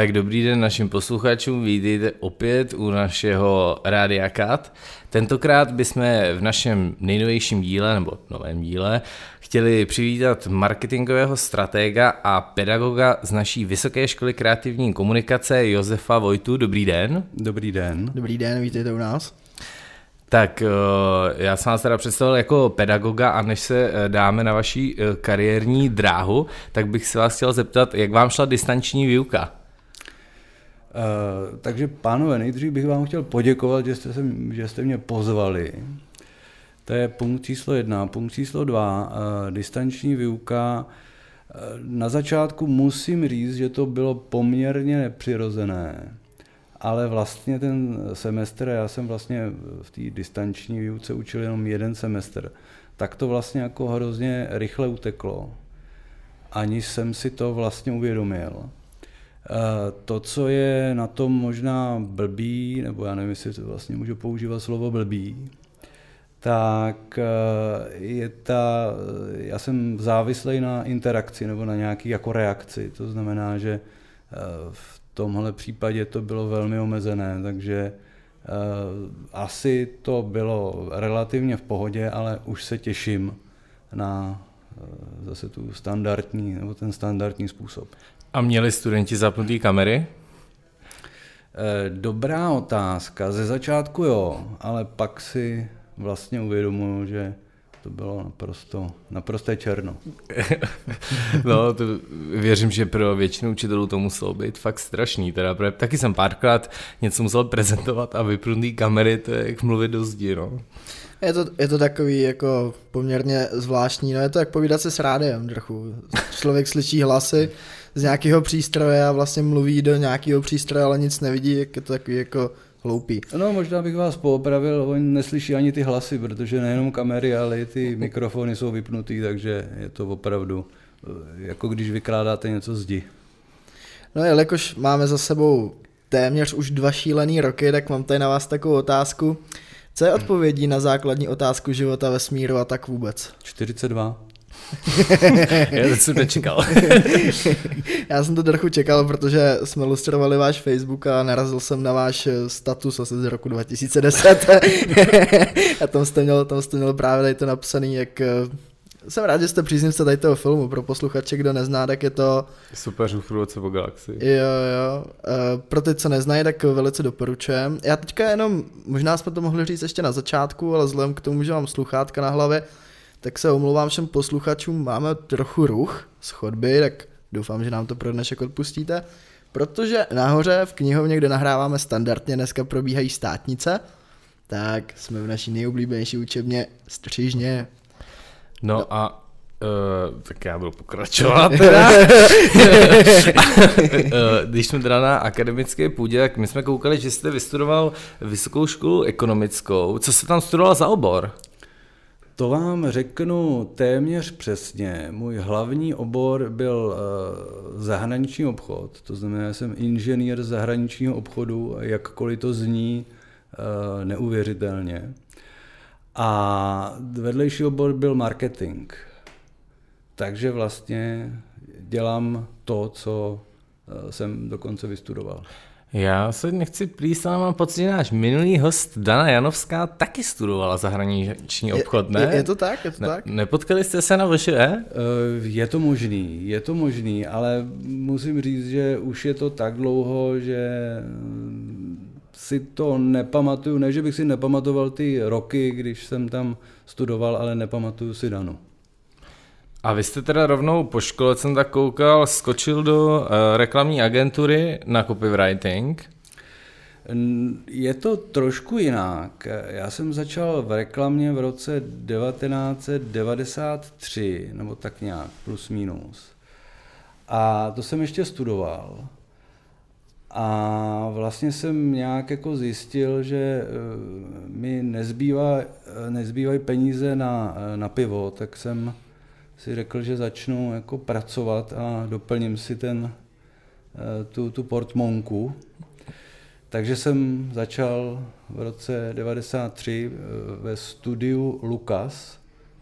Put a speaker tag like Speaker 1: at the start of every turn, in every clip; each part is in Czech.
Speaker 1: Tak dobrý den našim posluchačům, vítejte opět u našeho Rádia Kat. Tentokrát bychom v našem nejnovějším díle, nebo novém díle, chtěli přivítat marketingového stratega a pedagoga z naší Vysoké školy kreativní komunikace Josefa Vojtu. Dobrý den.
Speaker 2: Dobrý den.
Speaker 3: Dobrý den, vítejte u nás.
Speaker 1: Tak eh, já jsem vás teda představil jako pedagoga a než se eh, dáme na vaší eh, kariérní dráhu, tak bych se vás chtěl zeptat, jak vám šla distanční výuka?
Speaker 2: Uh, takže pánové, nejdřív bych vám chtěl poděkovat, že jste, se, že jste mě pozvali. To je punkt číslo jedna. Punkt číslo dva, uh, distanční výuka. Uh, na začátku musím říct, že to bylo poměrně nepřirozené, ale vlastně ten semestr, já jsem vlastně v té distanční výuce učil jenom jeden semestr, tak to vlastně jako hrozně rychle uteklo. Ani jsem si to vlastně uvědomil. Eh, to, co je na tom možná blbý, nebo já nevím, jestli to vlastně můžu používat slovo blbý, tak eh, je ta, já jsem závislý na interakci nebo na nějaký jako reakci. To znamená, že eh, v tomhle případě to bylo velmi omezené, takže asi to bylo relativně v pohodě, ale už se těším na zase tu standardní, nebo ten standardní způsob.
Speaker 1: A měli studenti zapnuté kamery?
Speaker 2: Eh, dobrá otázka. Ze začátku jo, ale pak si vlastně uvědomuji, že to bylo naprosto, naprosté černo.
Speaker 1: no, to věřím, že pro většinu učitelů to muselo být fakt strašný. Teda, taky jsem párkrát něco musel prezentovat a vypnutý kamery, to je jak mluvit do zdi, no.
Speaker 3: Je to, je to takový jako poměrně zvláštní, no je to jak povídat se s rádiem trochu. Člověk slyší hlasy z nějakého přístroje a vlastně mluví do nějakého přístroje, ale nic nevidí, jak je to takový jako hloupý.
Speaker 2: No možná bych vás poopravil, oni neslyší ani ty hlasy, protože nejenom kamery, ale i ty mikrofony jsou vypnutý, takže je to opravdu eh, jako když vykládáte něco zdi.
Speaker 3: No jelikož máme za sebou téměř už dva šílený roky, tak mám tady na vás takovou otázku. Co je odpovědí na základní otázku života ve smíru a tak vůbec?
Speaker 2: 42.
Speaker 1: Já to jsem nečekal.
Speaker 3: Já jsem to trochu čekal, protože jsme lustrovali váš Facebook a narazil jsem na váš status asi z roku 2010. a tam jste měl, tam jste měl právě tady to napsaný, jak jsem rád, že jste příznivce tady toho filmu. Pro posluchače, kdo nezná, tak je to...
Speaker 1: Super žufruvace po galaxii.
Speaker 3: Jo, jo. Uh, pro ty, co neznají, tak velice doporučujem. Já teďka jenom, možná jsme to mohli říct ještě na začátku, ale vzhledem k tomu, že mám sluchátka na hlavě, tak se omlouvám všem posluchačům, máme trochu ruch z chodby, tak doufám, že nám to pro dnešek odpustíte. Protože nahoře v knihovně, kde nahráváme standardně, dneska probíhají státnice, tak jsme v naší nejoblíbenější učebně Střižně
Speaker 1: No, no. a Uh, tak já budu pokračovat teda. Eh, když jsme teda na akademické půdě, tak my jsme koukali, že jste vystudoval vysokou školu ekonomickou. Co jste tam studoval za obor?
Speaker 2: To vám řeknu téměř přesně. Můj hlavní obor byl uh, zahraniční obchod, to znamená, že jsem inženýr zahraničního obchodu, jakkoliv to zní uh, neuvěřitelně. A vedlejší obor byl marketing. Takže vlastně dělám to, co eh, jsem dokonce vystudoval.
Speaker 1: Já se nechci plíst, ale mám pocit, že náš minulý host Dana Janovská taky studovala zahraniční obchod, ne?
Speaker 3: Je, je to tak, je to
Speaker 1: ne,
Speaker 3: tak.
Speaker 1: Nepotkali jste se na VŠE? Eh,
Speaker 2: je to možný, je to možný, ale musím říct, že už je to tak dlouho, že si to nepamatuju, ne, že bych si nepamatoval ty roky, když jsem tam studoval, ale nepamatuju si Danu.
Speaker 1: A vy jste teda rovnou po škole, jsem tak koukal, skočil do uh, reklamní agentury na copywriting.
Speaker 2: Je to trošku jinak. Já jsem začal v reklamě v roce 1993, nebo tak nějak, plus minus. A to jsem ještě studoval. A vlastně jsem nějak jako zjistil, že eh, mi nezbývá, eh, nezbývají peníze na, na pivo, tak jsem si řekl, že začnu jako pracovat a doplním si ten, tu, tu portmonku. Takže jsem začal v roce 93 ve studiu Lukas,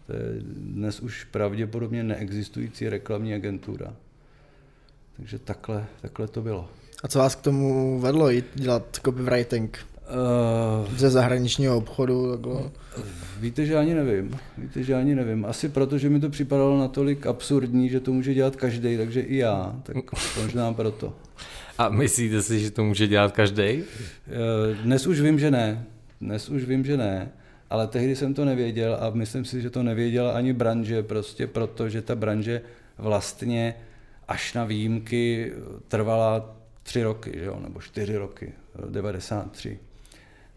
Speaker 2: to je dnes už pravděpodobně neexistující reklamní agentura. Takže takhle, takhle to bylo.
Speaker 3: A co vás k tomu vedlo jít dělat copywriting? Uh, Ze zahraničního obchodu? Takhle?
Speaker 2: Víte, že ani nevím. Víte, že ani nevím. Asi proto, že mi to připadalo natolik absurdní, že to může dělat každý, takže i já. Tak možná proto.
Speaker 1: A myslíte si, že to může dělat každý? Eh,
Speaker 2: dnes už vím, že ne. Dnes už vím, že ne. Ale tehdy jsem to nevěděl a myslím si, že to nevěděla ani branže, prostě proto, že ta branže vlastně až na výjimky trvala tři roky, že jo, nebo čtyři roky, 93.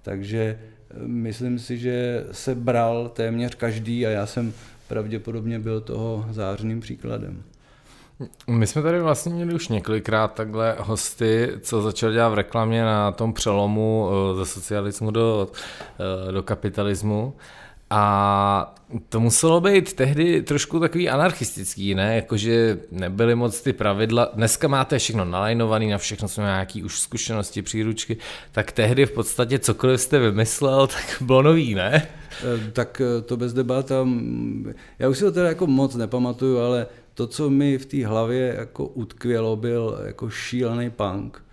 Speaker 2: Takže eh, myslím si, že se bral téměř každý a já jsem pravděpodobně byl toho zářným příkladem.
Speaker 1: My jsme tady vlastně měli už několikrát takhle hosty, co začali dělat v reklamě na tom přelomu eh, ze socialismu do, eh, do kapitalismu. A to muselo být tehdy trošku takový anarchistický, ne? Jakože nebyly moc ty pravidla. Dneska máte všechno nalajnovaný, na všechno jsme nějaký už zkušenosti, příručky. Tak tehdy v podstatě cokoliv jste vymyslel, tak bylo nový, ne?
Speaker 2: Eh, tak to bez debat. Já už si to teda jako moc nepamatuju, ale to, co mi v té hlavě jako utkvělo, byl jako šílený punk.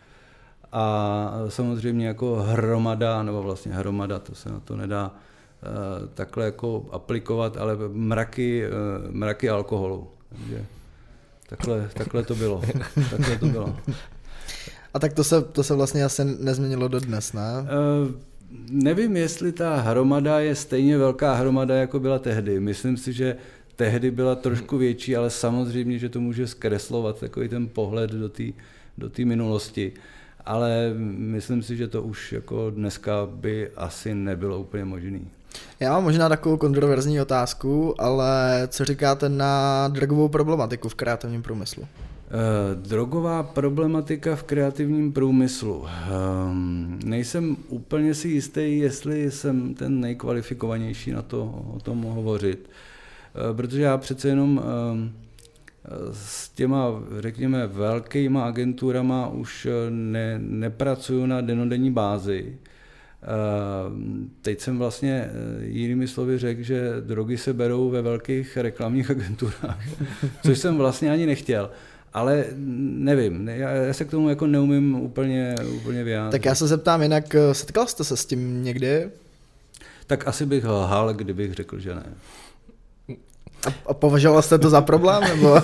Speaker 2: A samozřejmě jako hromada, nebo vlastně hromada, to se na to nedá takhle jako aplikovat, ale mraky, uh, mraky alkoholu. Takže takhle, takhle to bylo. takhle to bylo.
Speaker 3: A tak to se, to se vlastně asi nezměnilo do dnes, ne? Uh,
Speaker 2: nevím, jestli ta hromada je stejně velká hromada, jako byla tehdy. Myslím si, že tehdy byla trošku větší, ale samozřejmě, že to může zkreslovat takový ten pohled do té do minulosti. Ale myslím si, že to už jako dneska by asi nebylo úplně možné.
Speaker 3: Já mám možná takovou kontroverzní otázku, ale co říkáte na drogovou problematiku v kreativním průmyslu?
Speaker 2: Uh, drogová problematika v kreativním průmyslu. Um, nejsem úplně si jistý, jestli jsem ten nejkvalifikovanější na to o tom hovořit. Eh, protože já přece jenom ehm, s těma, řekněme, velkýma agenturama už eh, ne, nepracuju na denodenní bázi. Teď jsem vlastně eh, jinými slovy řekl, že drogy se berou ve velkých reklamních agenturách, což jsem vlastně ani nechtěl. Ale nevím, já, já se k tomu jako neumím úplně, úplně vyjádřit.
Speaker 3: Tak já se zeptám jinak, setkal jste se s tím někdy?
Speaker 2: Tak asi bych lhal, kdybych řekl, že ne.
Speaker 3: A, a považoval jste to za problém? Nebo?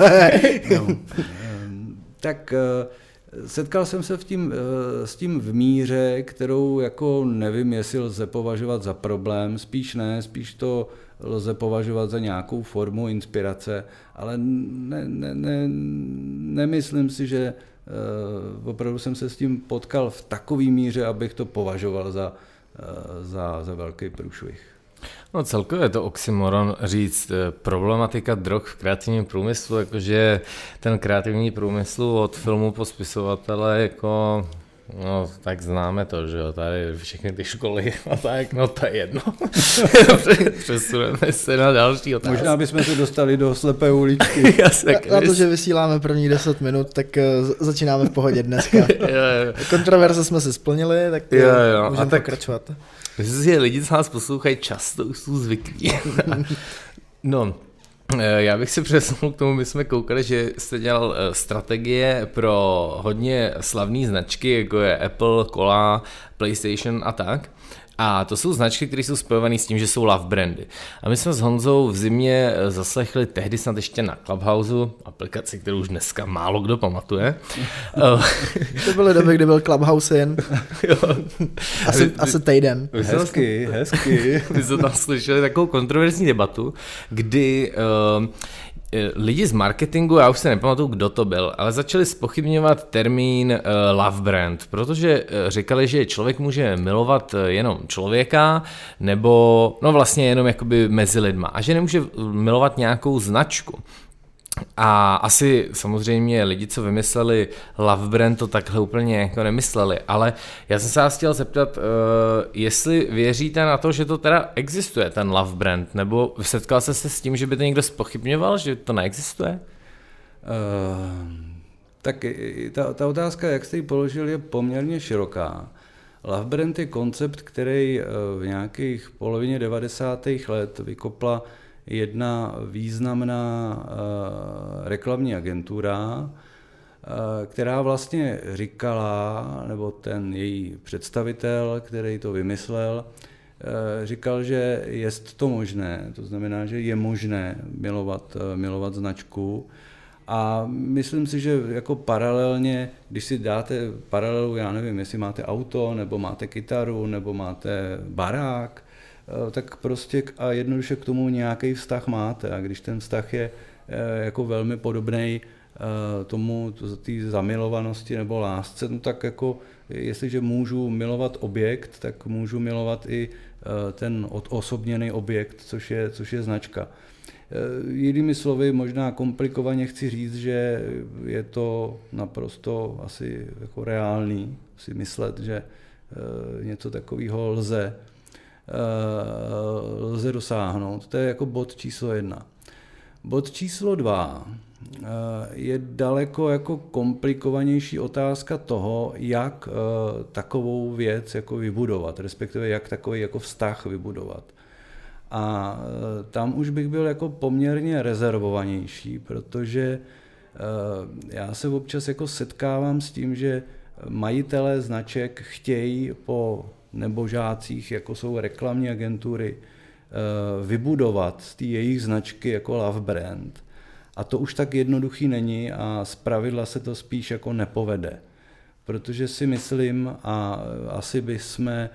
Speaker 3: no,
Speaker 2: tak eh, setkal jsem se v tím, eh, s tím v míře, kterou jako nevím, jestli lze považovat za problém, spíš ne, spíš to lze považovat za nějakou formu inspirace, ale ne, ne, ne, nemyslím si, že uh, opravdu jsem se s tím potkal v takový míře, abych to považoval za, uh, za, za velký průšvih.
Speaker 1: No celkově je to oxymoron říct eh, problematika drog v kreativním průmyslu, jakože ten kreativní průmysl od filmu po spisovatele jako No, tak známe to, že jo, tady všechny ty školy a tak, no to je jedno. Přesuneme se na další otázku.
Speaker 2: Možná bychom se dostali do slepé uličky.
Speaker 3: na, na to, že vysíláme první 10 minut, tak uh, začínáme v pohodě dneska. jo, jo. Kontroverze jsme si splnili, tak jo, jo. můžeme tak, pokračovat.
Speaker 1: Myslím si, že lidi, co nás poslouchají, často už jsou zvyklí. no, eh, já bych si přesunul k tomu, my jsme koukali, že jste dělal eh, strategie pro hodně slavné značky, jako je Apple, Cola, PlayStation a tak. A to jsou značky, které jsou spojované s tím, že jsou love brandy. A my jsme s Honzou v zimě eh, zaslechli tehdy snad ještě na Clubhouse, aplikaci, kterou už dneska málo kdo pamatuje.
Speaker 3: to byly doby, kdy byl Clubhouse jen. asi, asi týden.
Speaker 2: Hezky, hezky.
Speaker 1: My jsme tam slyšeli takovou kontroverzní debatu, kdy uh, lidi z marketingu, já už se nepamatuju, kdo to byl, ale začali spochybňovat termín uh, love brand, protože uh, říkali, že člověk může milovat jenom člověka, nebo no vlastně jenom jakoby mezi lidma a že nemůže milovat nějakou značku. A asi samozřejmě lidi, co vymysleli Love Brand, to takhle úplně jako nemysleli, ale já jsem se vás chtěl zeptat, uh, jestli věříte na to, že to teda existuje, ten Love Brand, nebo setkal jste se s tím, že by to někdo spochybňoval, že to neexistuje? Uh,
Speaker 2: tak ta, ta otázka, jak jste ji položil, je poměrně široká. Love Brand je koncept, který eh, v nějakých polovině 90. let vykopla jedna významná uh, reklamní agentura, která vlastně říkala, nebo ten její představitel, který to vymyslel, říkal, že je to možné, to znamená, že je možné milovat, milovat značku, a myslím si, že jako paralelně, když si dáte paralelu, já nevím, jestli máte auto, nebo máte kytaru, nebo máte barák, eh, tak prostě a jednoduše k tomu nějaký vztah máte. A když ten vztah je eh, jako velmi podobný eh, tomu, té zamilovanosti nebo lásce, no tak jako jestliže můžu milovat objekt, tak můžu milovat i ten odosobněný objekt, což je, což je značka. Eh, jinými slovy, možná komplikovaně chci říct, že je to naprosto asi jako reálný si myslet, že eh, něco takového lze, eh, lze dosáhnout. To je jako bod číslo jedna. Bod číslo dva je daleko jako komplikovanější otázka toho, jak takovou věc jako vybudovat, respektive jak takový jako vztah vybudovat. A tam už bych byl jako poměrně rezervovanější, protože já se občas jako setkávám s tím, že majitelé značek chtějí po nebožácích, jako jsou reklamní agentury, e, vybudovat z té jejich značky jako love brand. A to už tak jednoduchý není a z pravidla se to spíš jako nepovede. Protože si myslím, a asi bychom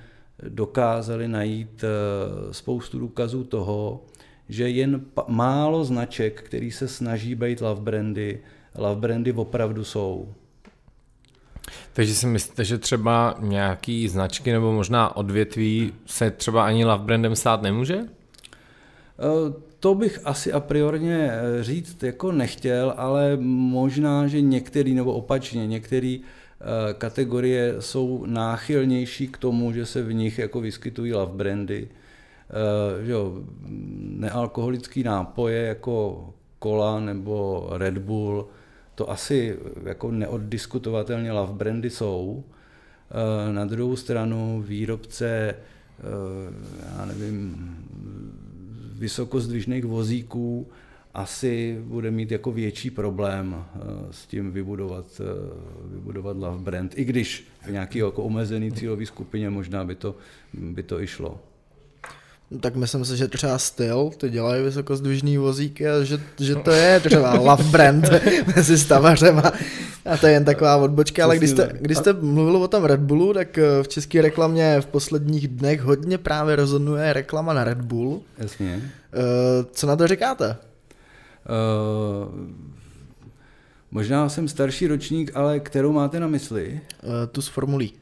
Speaker 2: dokázali najít eh, spoustu důkazů toho, že jen málo značek, který se snaží být love brandy, love brandy opravdu jsou.
Speaker 1: Takže si myslíte, že třeba nějaký značky nebo možná odvětví se třeba ani love brandem stát nemůže?
Speaker 2: Eh, to bych asi a priorně eh, říct jako nechtěl, ale možná, že některý nebo opačně, některý Eh, kategorie jsou náchylnější k tomu, že se v nich jako vyskytují love brandy. Že jo, nealkoholický nápoje jako kola nebo Red Bull, to asi jako neoddiskutovatelně love brandy jsou. Eh, na druhou stranu výrobce, já nevím, vysokozdvižných vozíků asi bude mít jako větší problém eh, s tím vybudovat, eh, vybudovat love brand, i když v nějaký jako omezený cílový skupině možná by to, by to i šlo.
Speaker 3: Tak myslím si, že třeba styl, ty dělají vysokozdvižný vozíky a že, že to je třeba love brand mezi stavařem a, a to je jen taková odbočka, ale když jste, když jste mluvil o tom Red Bullu, tak eh, v české reklamě v posledních dnech hodně právě rozhoduje reklama na Red Bull.
Speaker 2: Jasně.
Speaker 3: Co na to říkáte? Uh,
Speaker 2: možná jsem starší ročník, ale kterou máte na mysli?
Speaker 3: Uh, tu s formulí.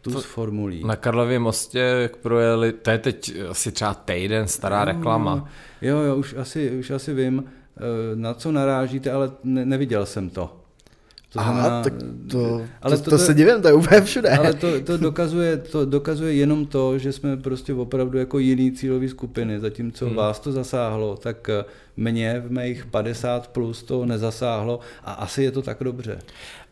Speaker 2: Tu s formulí.
Speaker 1: Na Karlově mostě, jak projeli, to je teď asi třeba týden stará no, reklama.
Speaker 2: Jo, jo, už asi, už asi vím, eh, na co narážíte, ale ne, neviděl jsem to.
Speaker 3: To Aha, znamená, tak to, ale to, to, to, se divím, to je úplně všude.
Speaker 2: Ale to, to, dokazuje, to dokazuje jenom to, že jsme prostě opravdu jako jiný cílový skupiny, zatímco hmm. vás to zasáhlo, tak eh, mě v mých 50 plus to nezasáhlo a asi je to tak dobře.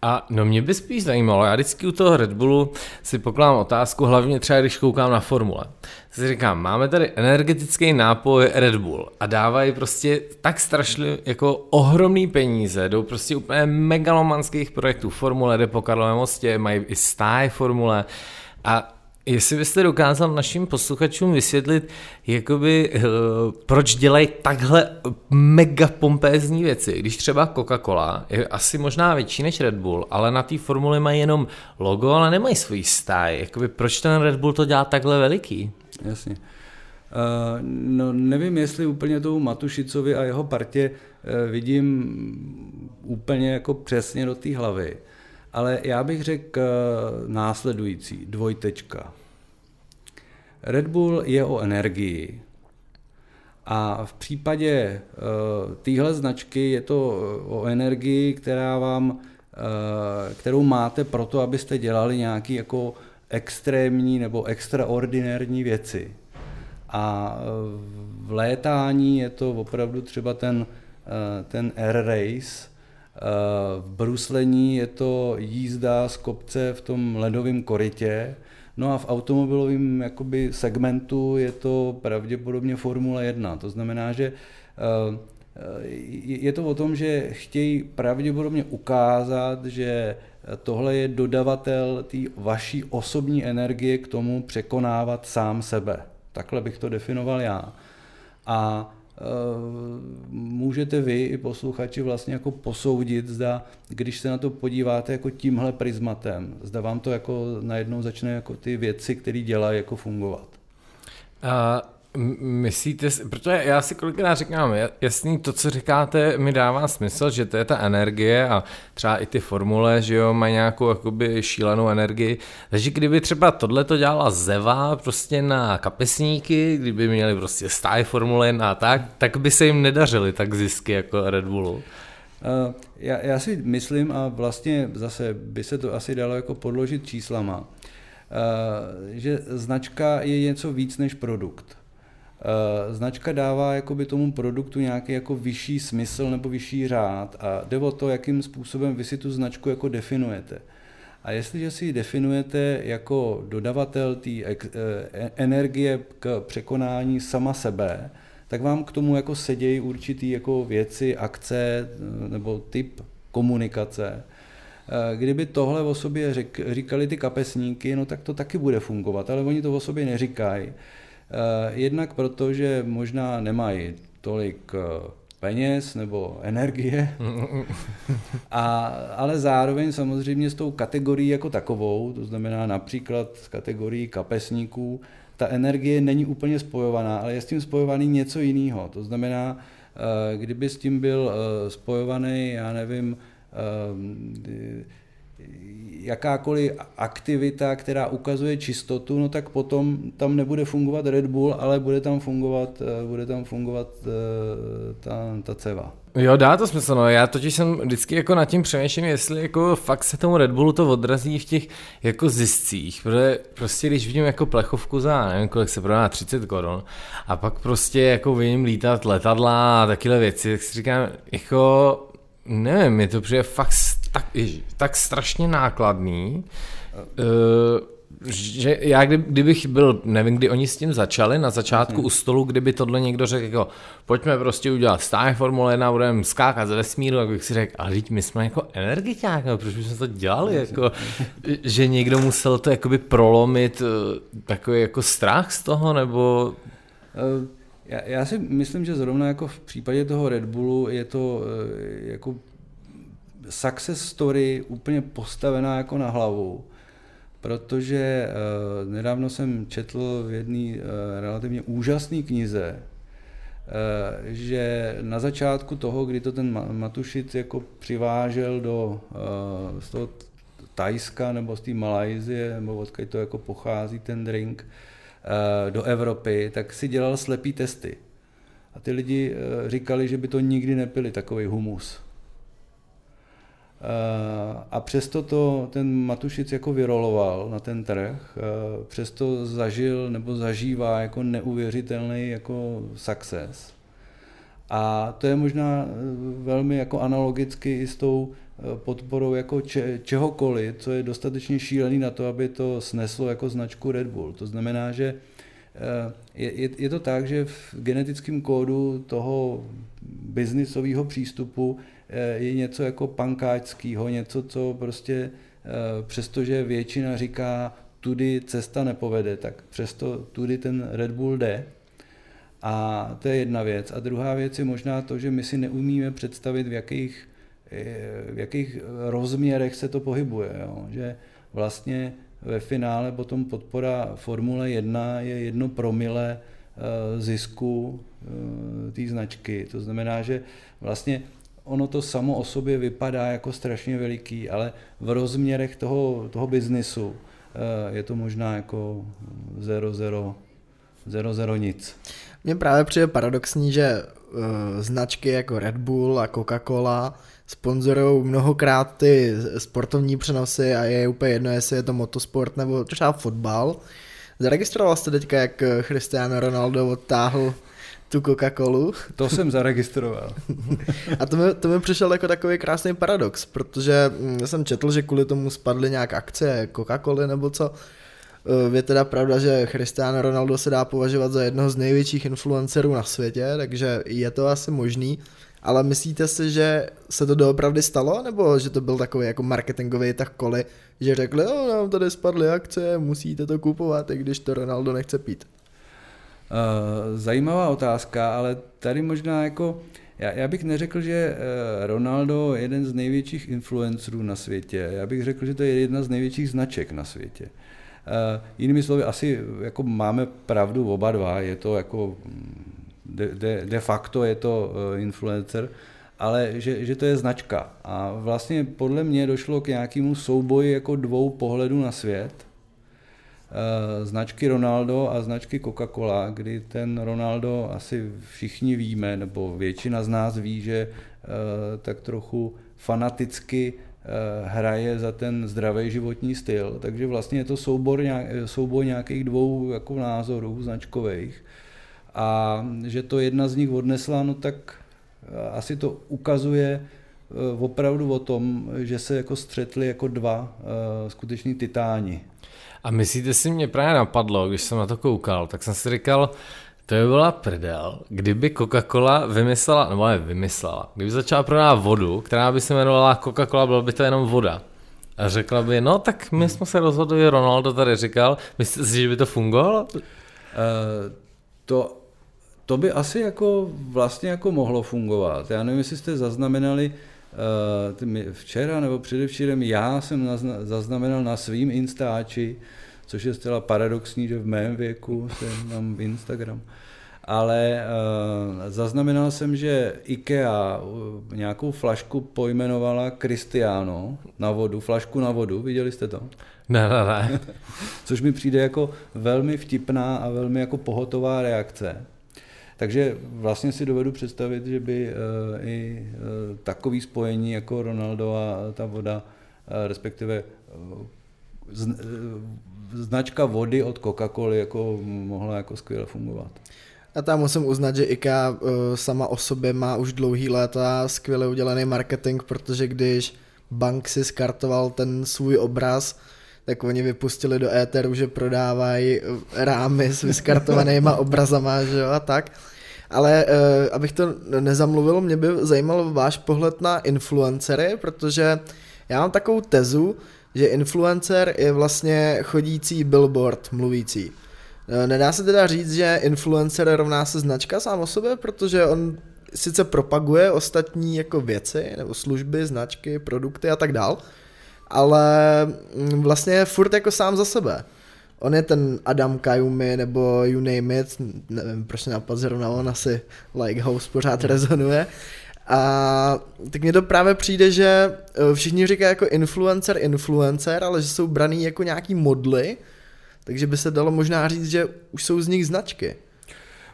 Speaker 1: A no mě by spíš zajímalo, já vždycky u toho Red Bullu si pokládám otázku, hlavně třeba když koukám na formule. Si říkám, máme tady energetický nápoj Red Bull a dávají prostě tak strašně jako ohromný peníze, jdou prostě úplně megalomanských projektů. Formule jde po Karlovém mostě, mají i stáje formule a Jestli byste dokázal našim posluchačům vysvětlit, jakoby, uh, proč dělají takhle mega pompézní věci, když třeba Coca-Cola je asi možná větší než Red Bull, ale na té formuli mají jenom logo, ale nemají svůj stáj. Jakoby, proč ten Red Bull to dělá takhle veliký?
Speaker 2: Jasně. Uh, no nevím, jestli úplně tou Matušicovi a jeho partě uh, vidím úplně jako přesně do té hlavy. Ale já bych řekl následující, dvojtečka. Red Bull je o energii. A v případě uh, téhle značky je to eh, o energii, která vám, uh, kterou máte proto, abyste dělali nějaké jako extrémní nebo extraordinární věci. A v létání je to opravdu třeba ten, ten air race, v bruslení je to jízda z kopce v tom ledovém korytě, No a v automobilovém jakoby segmentu je to pravděpodobně Formule 1. To znamená, že uh, je to o tom, že chtějí pravděpodobně ukázat, že tohle je dodavatel té vaší osobní energie k tomu překonávat sám sebe. Takhle bych to definoval já. A můžete vy i posluchači vlastně jako posoudit, zda, když se na to podíváte jako tímhle prismatem, zda vám to jako najednou začne jako ty věci, které dělají, jako fungovat.
Speaker 1: A Myslíte, protože já si kolikrát říkám, jasný, to, co říkáte, mi dává smysl, že to je ta energie a třeba i ty formule, že jo, mají nějakou jakoby šílenou energii. Takže kdyby třeba tohle to dělala Zeva prostě na kapesníky, kdyby měli prostě stáj formule a tak, tak by se jim nedařily tak zisky jako Red Bullu.
Speaker 2: Já, já si myslím, a vlastně zase by se to asi dalo jako podložit číslama, že značka je něco víc než produkt. Eh, značka dává jakoby tomu produktu nějaký jako vyšší smysl nebo vyšší řád a jde o to, jakým způsobem vy si tu značku jako definujete. A jestliže si ji definujete jako dodavatel té eh, energie k překonání sama sebe, tak vám k tomu jako sedějí určitý jako věci, akce eh, nebo typ komunikace. Kdyby tohle o sobě říkali ty kapesníky, no tak to taky bude fungovat, ale oni to o sobě neříkají. Eh, jednak proto, že možná nemají tolik eh, peněz nebo energie, a, ale zároveň samozřejmě s tou kategorií jako takovou, to znamená například s kategorií kapesníků, ta energie není úplně spojovaná, ale je s tím spojovaný něco jiného. To znamená, eh, kdyby s tím byl spojovaný, já nevím, jakákoliv aktivita, která ukazuje čistotu, no tak potom tam nebude fungovat Red Bull, ale bude tam fungovat, eh, bude tam fungovat eh, ta, ta ceva.
Speaker 1: Jo, dá to smysl, no. Já totiž jsem vždycky jako nad tím přemýšlím, jestli jako fakt se tomu Red Bullu to odrazí v těch jako ziscích, protože prostě když vidím jako plechovku za, nevím kolik se prodá, 30 korun, a pak prostě jako vidím lítat letadla a takové věci, tak si říkám, jako nevím, mi to přijde fakt tak, tak strašně nákladný, uh, že já kdy, kdybych byl, nevím, kdy oni s tím začali, na začátku hmm. u stolu, kdyby tohle někdo řekl, jako pojďme prostě udělat stáje Formule 1, budeme skákat z vesmíru, tak bych si řekl, ale teď my jsme jako energiťák, no, proč bychom to dělali, jako, že někdo musel to jakoby prolomit, eh, takový jako strach z toho, nebo...
Speaker 2: Uh. Já, já si myslím, že zrovna jako v případě toho Red Bullu je to jako success story úplně postavená jako na hlavu, protože uh, nedávno jsem četl v jedné uh, relativně úžasné knize, uh, že na začátku toho, kdy to ten Matušit jako přivážel do z toho Tajska nebo z té Malajzie, nebo odkud to jako pochází ten drink, do Evropy, tak si dělal slepý testy. A ty lidi říkali, že by to nikdy nepili, takový humus. Eh, a přesto to ten Matušic jako vyroloval na ten trh, eh, přesto zažil nebo zažívá jako neuvěřitelný jako success. A to je možná eh, velmi jako analogicky i s tou podporou jako če, čehokoliv, co je dostatečně šílený na to, aby to sneslo jako značku Red Bull. To znamená, že je, je, je to tak, že v genetickém kódu toho biznisového přístupu je něco jako pankáčského, něco, co prostě eh, přestože většina říká, tudy cesta nepovede, tak přesto tudy ten Red Bull jde. A to je jedna věc. A druhá věc je možná to, že my si neumíme představit, v jakých, eh, v jakých rozměrech se to pohybuje. Jo? Že vlastně ve finále potom podpora Formule 1 je jedno promile zisku té značky. To znamená, že vlastně ono to samo o sobě vypadá jako strašně veliký, ale v rozměrech toho, toho biznisu eh, je to možná jako zero, zero, zero, nic.
Speaker 3: Mně právě přijde paradoxní, že uh, značky jako Red Bull a Coca-Cola sponzorují mnohokrát ty sportovní přenosy a je úplně jedno, jestli je to motosport nebo třeba fotbal. Zaregistroval jste teďka, jak Cristiano Ronaldo odtáhl tu Coca-Colu.
Speaker 2: To jsem zaregistroval.
Speaker 3: a to mi, to mi přišel jako takový krásný paradox, protože mm, jsem četl, že kvůli tomu spadly nějak akce Coca-Coly nebo co. Eh, je teda pravda, že Cristiano Ronaldo se dá považovat za jednoho z největších influencerů na světě, takže je to asi možný, Ale myslíte si, že se to doopravdy stalo, nebo že to byl takový jako marketingový tak koli, že řekli, jo, nám tady spadly akce, musíte to kupovat, i když to Ronaldo nechce pít?
Speaker 2: Uh, zajímavá otázka, ale tady možná jako, já, já bych neřekl, že uh, Ronaldo je jeden z největších influencerů na světě, já bych řekl, že to je jedna z největších značek na světě. Uh, jinými slovy, asi jako máme pravdu oba dva, je to jako de, de, de facto je to influencer, ale že, že to je značka. A vlastně podle mě došlo k nějakému souboji jako dvou pohledů na svět. Uh, značky Ronaldo a značky Coca-Cola, kdy ten Ronaldo asi všichni víme, nebo většina z nás ví, že uh, tak trochu fanaticky hraje za ten zdravý životní styl, takže vlastně je to soubor, soubor nějakých dvou jako názorů značkových a že to jedna z nich odnesla, no tak eh, asi to ukazuje eh, opravdu o tom, že se jako střetli jako dva skuteční titáni.
Speaker 1: A myslíte si, mě právě napadlo, když jsem na to koukal, tak jsem si říkal, to by byla prdel, kdyby Coca-Cola vymyslela, nebo ne vymyslela, kdyby začala prodávat vodu, která by se jmenovala Coca-Cola, byla by to jenom voda. A řekla by, no tak my jsme se rozhodli, Ronaldo tady říkal, myslíte si, že by to fungovalo? Uh,
Speaker 2: to to by asi jako vlastně jako mohlo fungovat. Já nevím, jestli jste zaznamenali uh, včera nebo předevčírem, já jsem zaznamenal na svým Instači, což je zcela paradoxní, že v mém věku jsem mám Instagram, ale uh, zaznamenal jsem, že IKEA nějakou flašku pojmenovala Cristiano na vodu, flašku na vodu, viděli jste to?
Speaker 1: Ne, ne, ne.
Speaker 2: Což mi přijde jako velmi vtipná a velmi jako pohotová reakce. Takže vlastně si dovedu představit, že by eh, i eh, takový spojení jako Ronaldo a ta voda, eh, respektive značka vody od Coca-Coly jako mohla jako skvěle fungovat.
Speaker 3: A tam musím uznat, že IKEA sama o sobě má už dlouhý léta skvěle udělaný marketing, protože když bank si skartoval ten svůj obraz, tak oni vypustili do éteru, že prodávají rámy s vyskartovanýma obrazama, že jo, a tak. Ale uh, abych to nezamluvil, mě by zajímal váš pohled na influencery, protože já mám takovou tezu, že influencer je vlastně chodící billboard mluvící. Eh, nedá se teda říct, že influencer rovná se značka sám o sobě, protože on sice propaguje ostatní jako věci, nebo služby, značky, produkty a tak dál, ale mm, vlastně je furt jako sám za sebe. On je ten Adam Kayumi nebo you name it, nevím proč napad zrovna on asi like house pořád rezonuje. A tak mně to právě přijde, že eh, všichni říkají jako influencer, influencer, ale že jsou braný jako nějaký modly, takže by se dalo možná říct, že už jsou z nich značky.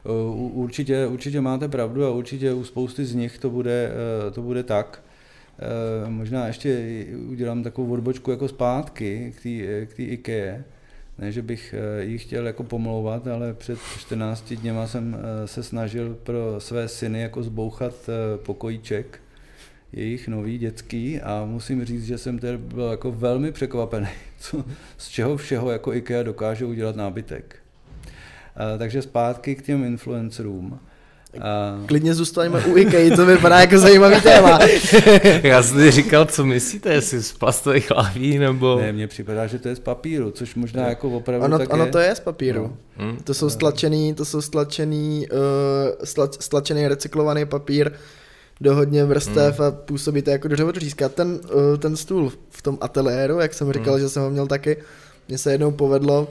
Speaker 2: Eh, určitě, určitě máte pravdu a určitě u spousty z nich to bude, eh, to bude tak. Možná ještě udělám takovou odbočku jako zpátky k té IKEA. Ne, že bych eh, jí chtěl jako pomlouvat, ale před 14 dněma jsem eh, se snažil pro své syny jako zbouchat eh, pokojíček, jejich nový dětský a musím říct, že jsem tedy byl jako velmi překvapený, co, z čeho všeho jako IKEA dokáže udělat nábytek. Takže zpátky k těm influencerům.
Speaker 3: A... Klidně zůstaneme u IKEA, to vypadá jako zajímavý téma.
Speaker 1: Já jsem si říkal, co myslíte, jestli z plastových lahví nebo...
Speaker 2: Ne, mně připadá, že to je z papíru, což možná jako opravdu
Speaker 3: ono,
Speaker 2: tak
Speaker 3: ono
Speaker 2: je.
Speaker 3: to je z papíru. No. Hmm. To jsou stlačený, to jsou stlačený, uh, stla, stlačený recyklovaný papír do hodně vrstev hmm. a působí to jako dřevodřízka. Ten, uh, ten stůl v tom ateliéru, jak jsem říkal, hmm. že jsem ho měl taky, mně se jednou povedlo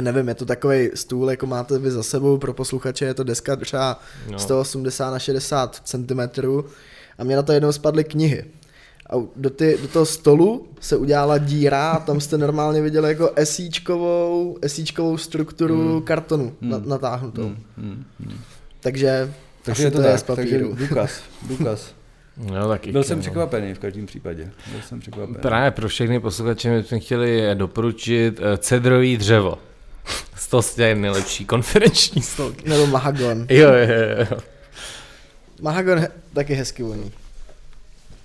Speaker 3: nevím, je to takový stůl, jako máte vy za sebou, pro posluchače je to deska třeba no. 180 na 60 cm a mě na to jednou spadly knihy. A do, ty, do toho stolu se udělala díra a tam jste normálně viděli jako esíčkovou, esíčkovou strukturu mm. kartonu mm. natáhnutou. Mm. Mm. Takže,
Speaker 2: takže je to, to je z papíru. Takže důkaz, důkaz.
Speaker 1: No, tak
Speaker 2: Byl jsem překvapený v každém případě. Byl jsem překvapený.
Speaker 1: Právě pro všechny posluchače jsme chtěli doporučit eh, cedrový dřevo. Z toho se dělají nejlepší konferenční stolky.
Speaker 3: Nebo Mahagon.
Speaker 1: Jo, jo, jo.
Speaker 3: Mahagon he, taky hezky voní.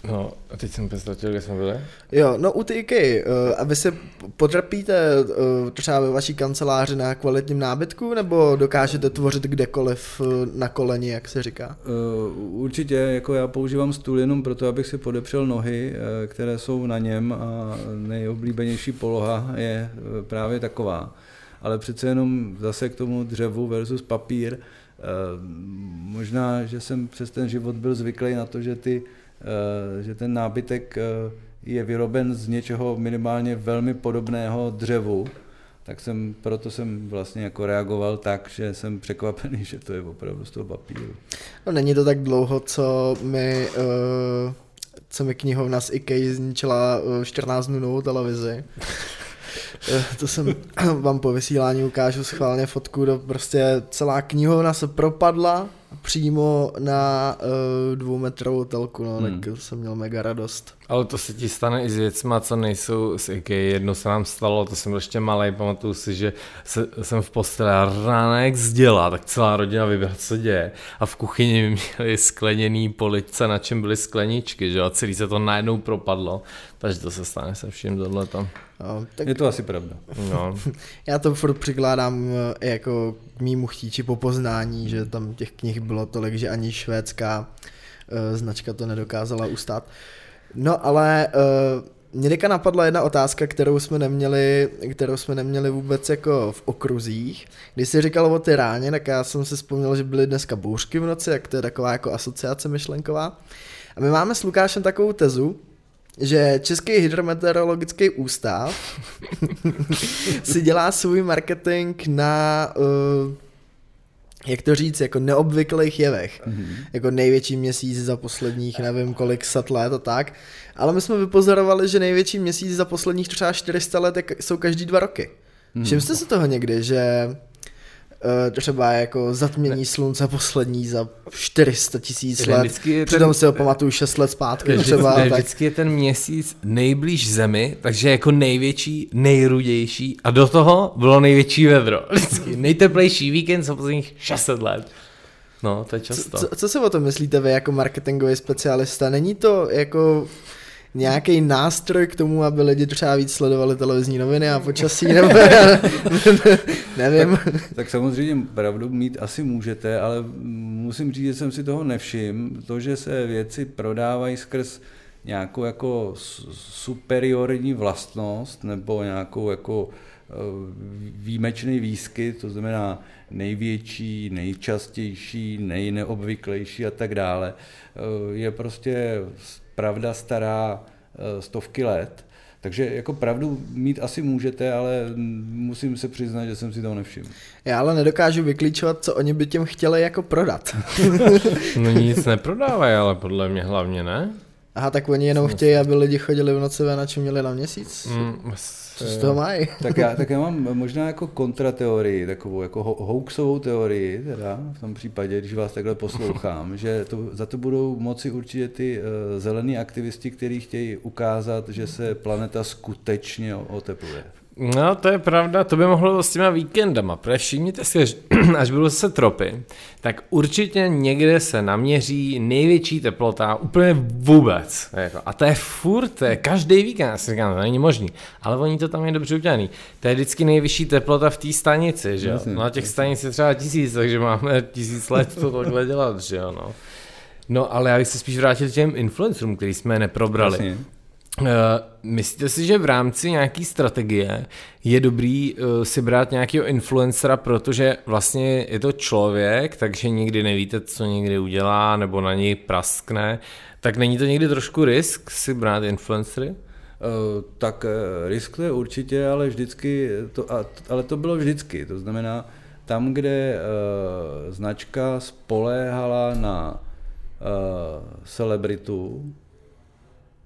Speaker 1: No, a teď jsem představil, kde jsme byli.
Speaker 3: Jo, no u ty IKEA, uh, a vy se potrpíte uh, třeba ve vaší kanceláři na kvalitním nábytku, nebo dokážete tvořit kdekoliv uh, na koleni, jak se říká?
Speaker 2: Uh, určitě, jako já používám stůl jenom proto, abych si podepřel nohy, uh, které jsou na něm a nejoblíbenější poloha je uh, právě taková. Ale přece jenom zase k tomu dřevu versus papír, možná, že jsem přes ten život byl zvyklý na to, že ty Eh, že ten nábytek eh, je vyroben z něčeho minimálně velmi podobného dřevu, tak jsem, proto jsem vlastně jako reagoval tak, že jsem překvapený, že to je opravdu z toho papíru.
Speaker 3: No není to tak dlouho, co mi, uh, co mi knihovna z IKEA zničila 14 dnů televizi. To jsem vám po vysílání ukážu schválně fotku, do prostě celá knihovna se propadla přímo na uh, dvoumetrovou telku, no, hmm. tak jsem měl mega radost.
Speaker 1: Ale to se ti stane i s věcma, co nejsou z IKEA. Jedno se nám stalo, to jsem byl ještě malý, pamatuju si, že se, jsem v posteli a ráno jak zděla, tak celá rodina vybrat, co děje. A v kuchyni měli skleněný police, na čem byly skleničky, že a celý se to najednou propadlo. Takže to se stane se vším tohleto.
Speaker 2: No, tak... Je to asi pravda. No.
Speaker 3: Já to furt přikládám eh, jako k mýmu chtíči po poznání, že tam těch knih bylo tolik, že ani švédská uh, značka to nedokázala ustát. No ale uh, mě teďka napadla jedna otázka, kterou jsme neměli, kterou jsme neměli vůbec jako v okruzích. Když jsi říkal o ty ráně, tak já jsem si vzpomněl, že byly dneska bouřky v noci, jak to je taková jako asociace myšlenková. A my máme s Lukášem takovou tezu, že Český hydrometeorologický ústav si dělá svůj marketing na uh, jak to říct, jako neobvyklých jevech. Mm-hmm. Jako největší měsíc za posledních, nevím kolik set let a tak. Ale my jsme vypozorovali, že největší měsíc za posledních třeba 400 let jsou každý dva roky. Mm-hmm. Všiml jste se toho někdy, že třeba jako zatmění ne. slunce poslední za 400 tisíc let. Vždycky Přitom ten, si ho pamatuju 6 let zpátky
Speaker 1: vždycky, třeba. Ne, tak. Vždycky je ten měsíc nejblíž zemi, takže jako největší, nejrudější a do toho bylo největší vedro. Vždycky nejteplejší víkend za posledních 600 let. No, to je často.
Speaker 3: Co, co, co si o tom myslíte vy jako marketingový specialista? Není to jako nějaký nástroj k tomu, aby lidi třeba víc sledovali televizní noviny a počasí, nebo nevím.
Speaker 2: Tak, tak samozřejmě pravdu mít asi můžete, ale musím říct, že jsem si toho nevšiml. To, že se věci prodávají skrz nějakou jako superiorní vlastnost nebo nějakou jako e, výjimečný výskyt, to znamená největší, nejčastější, nejneobvyklejší a tak dále, e, je prostě pravda stará eh, stovky let. Takže jako pravdu mít asi můžete, ale musím se přiznat, že jsem si toho nevšiml.
Speaker 3: Já ale nedokážu vyklíčovat, co oni by těm chtěli jako prodat.
Speaker 1: no nic neprodávají, ale podle mě hlavně ne.
Speaker 3: Aha, tak oni jenom chtějí, aby lidi chodili v noci ven a čuměli na měsíc. Mm, co z toho mají?
Speaker 2: tak, já, tak já mám možná jako kontrateorii, takovou jako hoaxovou teorii, teda v tom případě, když vás takhle poslouchám, že to, za to budou moci určitě ty uh, zelení aktivisti, kteří chtějí ukázat, že se planeta skutečně otepluje.
Speaker 1: No, to je pravda, to by mohlo s těma víkendama, protože všimněte si, až budou se tropy, tak určitě někde se naměří největší teplota úplně vůbec. Jako, a to je furt, to je každý víkend, já si říkám, to není možný, ale oni to tam je dobře udělaný. To je vždycky nejvyšší teplota v té stanici, že jo? No a těch stanic je třeba tisíc, takže máme tisíc let to takhle dělat, že jo, no. No ale já bych se spíš vrátil k těm influencerům, který jsme neprobrali. Jasně. Uh, myslíte si, že v rámci nějaký strategie je dobrý uh, si brát nějakého influencera, protože vlastně je to člověk, takže nikdy nevíte, co někdy udělá, nebo na něj praskne, tak není to někdy trošku risk si brát influencery? Uh,
Speaker 2: tak risk to je určitě, ale vždycky, to, ale to bylo vždycky, to znamená, tam, kde uh, značka spoléhala na uh, celebritu,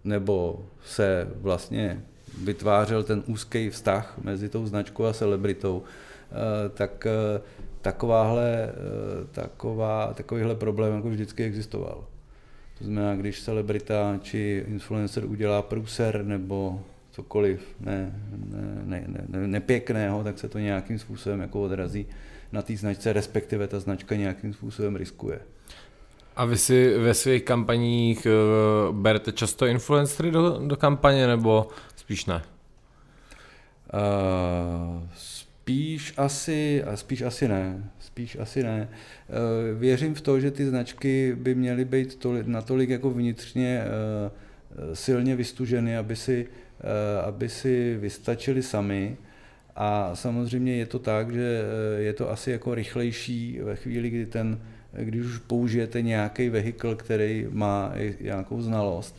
Speaker 2: nebo se vlastně vytvářel ten úzký vztah mezi tou značkou a celebritou, eh, tak eh, takováhle, eh, taková, takovýhle problém jako vždycky existoval. To znamená, když celebrita či influencer udělá průser nebo cokoliv ne, ne, ne, ne, nepěkného, tak se to nějakým způsobem jako odrazí na té značce, respektive ta značka nějakým způsobem riskuje.
Speaker 1: A vy si ve svých kampaních uh, berete často influencery do, do kampaně, nebo spíš ne?
Speaker 2: Uh, spíš asi, spíš asi ne. Spíš asi ne. Uh, věřím v to, že ty značky by měly být tolik, natolik jako vnitřně uh, silně vystuženy, aby si, uh, aby si vystačili sami. A samozřejmě je to tak, že je to asi jako rychlejší ve chvíli, kdy ten když už použijete nějaký vehikl, který má nějakou znalost.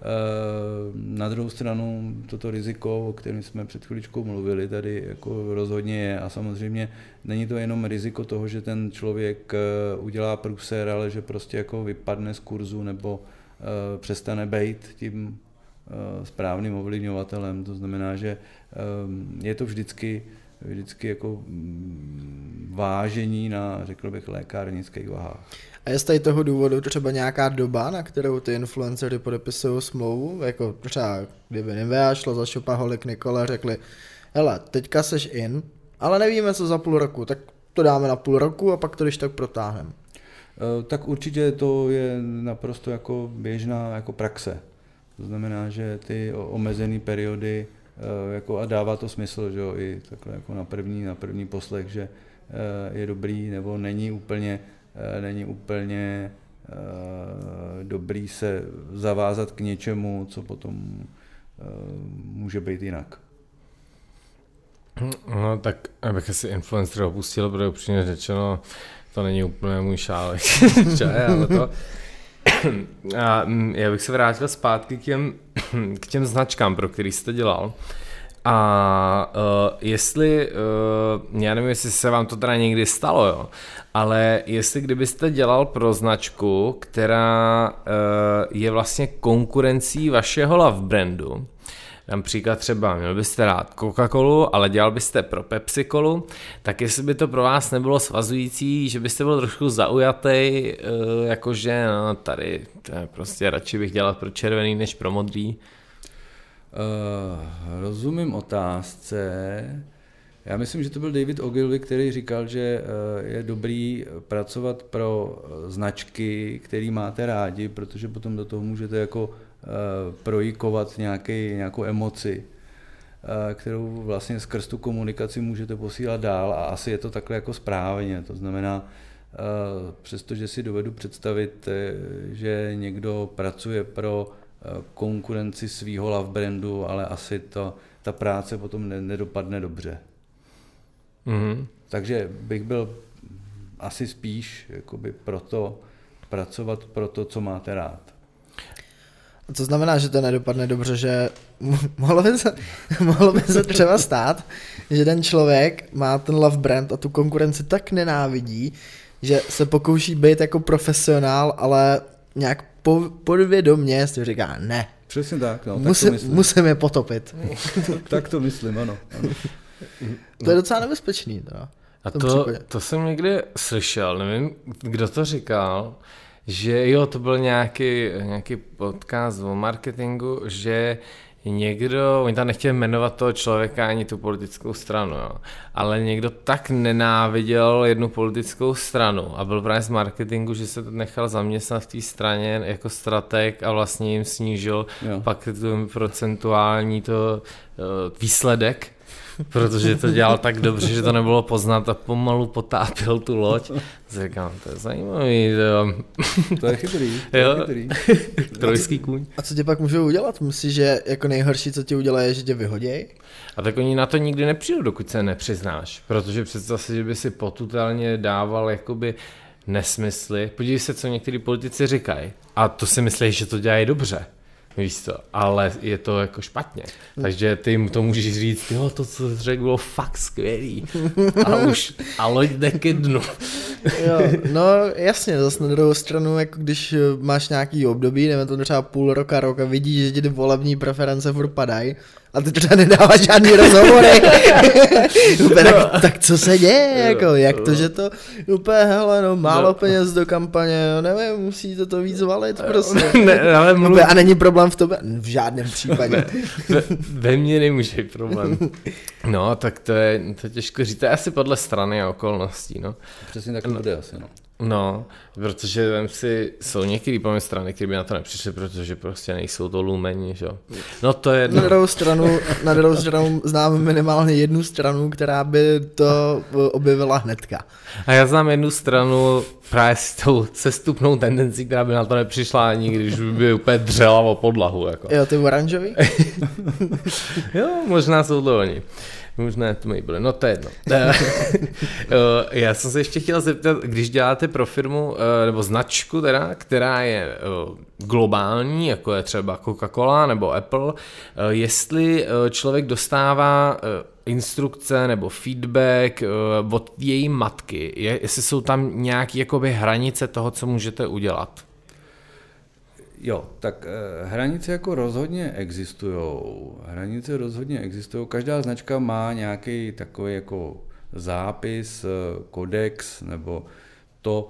Speaker 2: Eh, na druhou stranu toto riziko, o kterém jsme před chviličkou mluvili, tady jako rozhodně je a samozřejmě není to jenom riziko toho, že ten člověk eh, udělá průser, ale že prostě jako vypadne z kurzu nebo eh, přestane být tím správným ovlivňovatelem. To znamená, že je to vždycky vždycky jako mm, vážení na, řekl bych, lékárnických vahách.
Speaker 3: A je z tady toho důvodu třeba nějaká doba, na kterou ty influencery podepisují smlouvu? Jako třeba, kdyby Nivea šlo za Šopaholik Nikola, řekli, hele, teďka seš in, ale nevíme, co za půl roku, tak to dáme na půl roku a pak to když tak protáhneme.
Speaker 2: Eh, tak určitě to je naprosto jako běžná jako praxe. To znamená, že ty omezené periody jako a dává to smysl, že jo, i takhle jako na první, na první poslech, že eh, je dobrý nebo není úplně, eh, není úplně dobrý se zavázat k něčemu, co potom může být jinak.
Speaker 1: No tak abych asi influencer opustil, protože upřímně řečeno, to není úplně můj šálek ale to... A mm, já bych se vrátil zpátky k těm, k těm značkám, pro který jste dělal. A uh, jestli, uh, já nevím, jestli se vám to teda někdy stalo, jo, ale jestli kdybyste dělal pro značku, která uh, je vlastně konkurencí vašeho love brandu, například třeba měl byste rád Coca-Colu, ale dělal byste pro Pepsi Colu, tak jestli by to pro vás nebylo svazující, že byste byl trošku zaujatý, jakože no, tady to je prostě radši bych dělal pro červený než pro modrý.
Speaker 2: Uh, rozumím otázce. Já myslím, že to byl David Ogilvy, který říkal, že uh, je dobrý pracovat pro značky, který máte rádi, protože potom do toho můžete jako projikovat nějaký, nějakou emoci, kterou vlastně skrz tu komunikaci můžete posílat dál a asi je to takhle jako správně. To znamená, přestože si dovedu představit, že někdo pracuje pro konkurenci svého love brandu, ale asi to, ta práce potom ne, nedopadne dobře. Mm-hmm. Takže bych byl asi spíš jakoby proto pracovat pro to, co máte rád.
Speaker 3: A to znamená, že to nedopadne dobře, že mohlo by, se, mohlo by se třeba stát, že ten člověk má ten love brand a tu konkurenci tak nenávidí, že se pokouší být jako profesionál, ale nějak po, podvědomě si říká ne.
Speaker 2: Přesně tak, no,
Speaker 3: musím, tak to myslím. musím je potopit.
Speaker 2: tak to myslím, ano. ano.
Speaker 3: To je docela nebezpečný. Teda,
Speaker 1: A to, to jsem někdy slyšel, nevím, kdo to říkal, že jo, to byl nějaký, nějaký podcast o marketingu, že někdo, oni tam nechtěli jmenovat toho člověka ani tu politickou stranu, jo, ale někdo tak nenáviděl jednu politickou stranu a byl právě z marketingu, že se nechal zaměstnat v té straně jako strateg a vlastně jim snížil jo. pak ten procentuální to uh, výsledek protože to dělal tak dobře, že to nebylo poznat a pomalu potápil tu loď. Říkám, to je zajímavý.
Speaker 2: To, to je chytrý. To jo. je chytrý.
Speaker 1: Trojský kůň.
Speaker 3: A co tě pak můžou udělat? Myslíš, že jako nejhorší, co ti udělá, je, že tě vyhodějí?
Speaker 1: A tak oni na to nikdy nepřijdou, dokud se nepřiznáš. Protože představ si, že by si potutálně dával jakoby nesmysly. Podívej se, co někteří politici říkají. A to si myslíš, že to dělají dobře. Víš co, ale je to jako špatně. Takže ty mu to můžeš říct, jo, to, co řekl, bylo fakt skvělý. A už, a loď jde ke dnu.
Speaker 3: jo, no jasně, zase na druhou stranu, jako když máš nějaký období, nevím, to třeba půl roka, roka, vidíš, že ti ty volební preference furt padají, a ty třeba nedáváš žádný rozhovory. úplně, no. tak, tak, co se děje, jako, jak to, že to úplně, hele, no, málo no. peněz do kampaně, no, nevím, musíte to víc valit, prostě. Ne, ale mluv... A není problém v tobě? V žádném případě.
Speaker 1: ve, ve mně nemůže být problém. No, tak to je, to je těžko říct, to je asi podle strany a okolností, no.
Speaker 2: Přesně tak to no. bude asi, no.
Speaker 1: No, protože vem si, jsou některé po strany, které by na to nepřišly, protože prostě nejsou to lumeni, že jo. No to je...
Speaker 3: Na druhou stranu, na druhou stranu znám minimálně jednu stranu, která by to objevila hnedka.
Speaker 1: A já znám jednu stranu právě s tou sestupnou tendencí, která by na to nepřišla ani, když by úplně dřela o podlahu. Jako.
Speaker 3: Jo, ty oranžový?
Speaker 1: jo, možná jsou to oni. Možná to mají byly, no to je jedno. Já jsem se ještě chtěl zeptat, když děláte pro firmu eh, nebo značku, teda, která je eh, globální, jako je třeba Coca-Cola nebo Apple, eh, jestli člověk dostává instrukce nebo feedback od její matky, jestli jsou tam nějaké hranice toho, co můžete udělat.
Speaker 2: Jo, tak eh, hranice jako rozhodně existují. Hranice rozhodně existují. Každá značka má nějaký takový jako zápis, eh, kodex nebo to,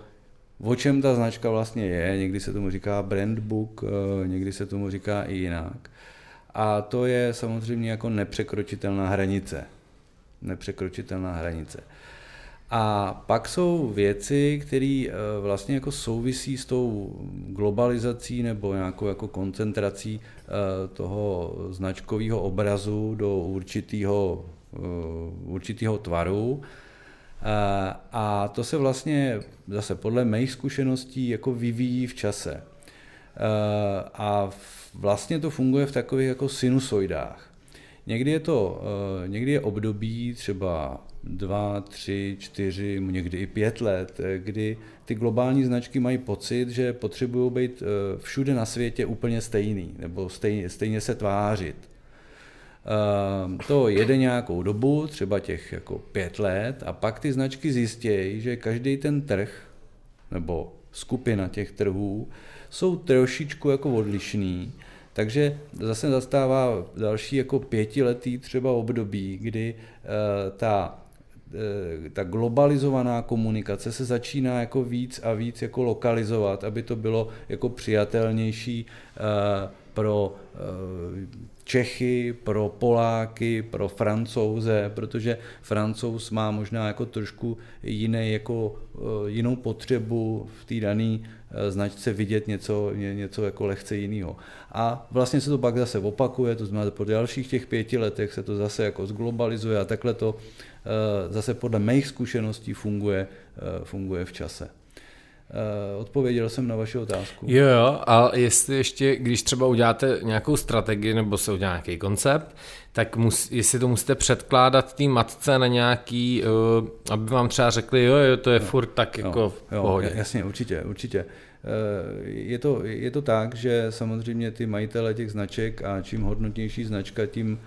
Speaker 2: o čem ta značka vlastně je. Někdy se tomu říká brand book, eh, někdy se tomu říká i jinak. A to je samozřejmě jako nepřekročitelná hranice. Nepřekročitelná hranice. A pak jsou věci, které eh, vlastně jako souvisí s tou globalizací nebo nějakou jako koncentrací eh, toho značkového obrazu do určitého, eh, určitého tvaru. A to se vlastně zase podle mých zkušeností jako vyvíjí v čase. A vlastně to funguje v takových jako sinusoidách. Někdy je to, někdy je období třeba dva, tři, čtyři, někdy i pět let, eh, kdy ty globální značky mají pocit, že potřebují být eh, všude na světě úplně stejný, nebo stejně, stejně se tvářit. Eh, to jede nějakou dobu, třeba těch jako pět let, a pak ty značky zjistějí, že každý ten trh, nebo skupina těch trhů, jsou trošičku jako odlišný, takže zase zastává další jako pětiletý třeba období, kdy ta Eh, ta globalizovaná komunikace se začíná jako víc a víc jako lokalizovat, aby to bylo jako přijatelnější eh, pro eh, Čechy, pro Poláky, pro Francouze, protože Francouz má možná jako trošku jiný, jako, jinou potřebu v té dané značce vidět něco, něco jako lehce jiného. A vlastně se to pak zase opakuje, to znamená, po dalších těch pěti letech se to zase jako zglobalizuje a takhle to Eh, zase podle mých zkušeností funguje, eh, funguje v čase. Eh, odpověděl jsem na vaši otázku.
Speaker 1: Jo, jo, a jestli ještě, když třeba uděláte nějakou strategii nebo se udělá nějaký koncept, tak mus, jestli to musíte předkládat té matce na nějaký, uh, aby vám třeba řekli, jo, jo, to je jo, furt tak jo, jako v jo, pohodě.
Speaker 2: Jasně, určitě, určitě. Je to, je to tak, že samozřejmě ty majitele těch značek a čím hodnotnější značka, tím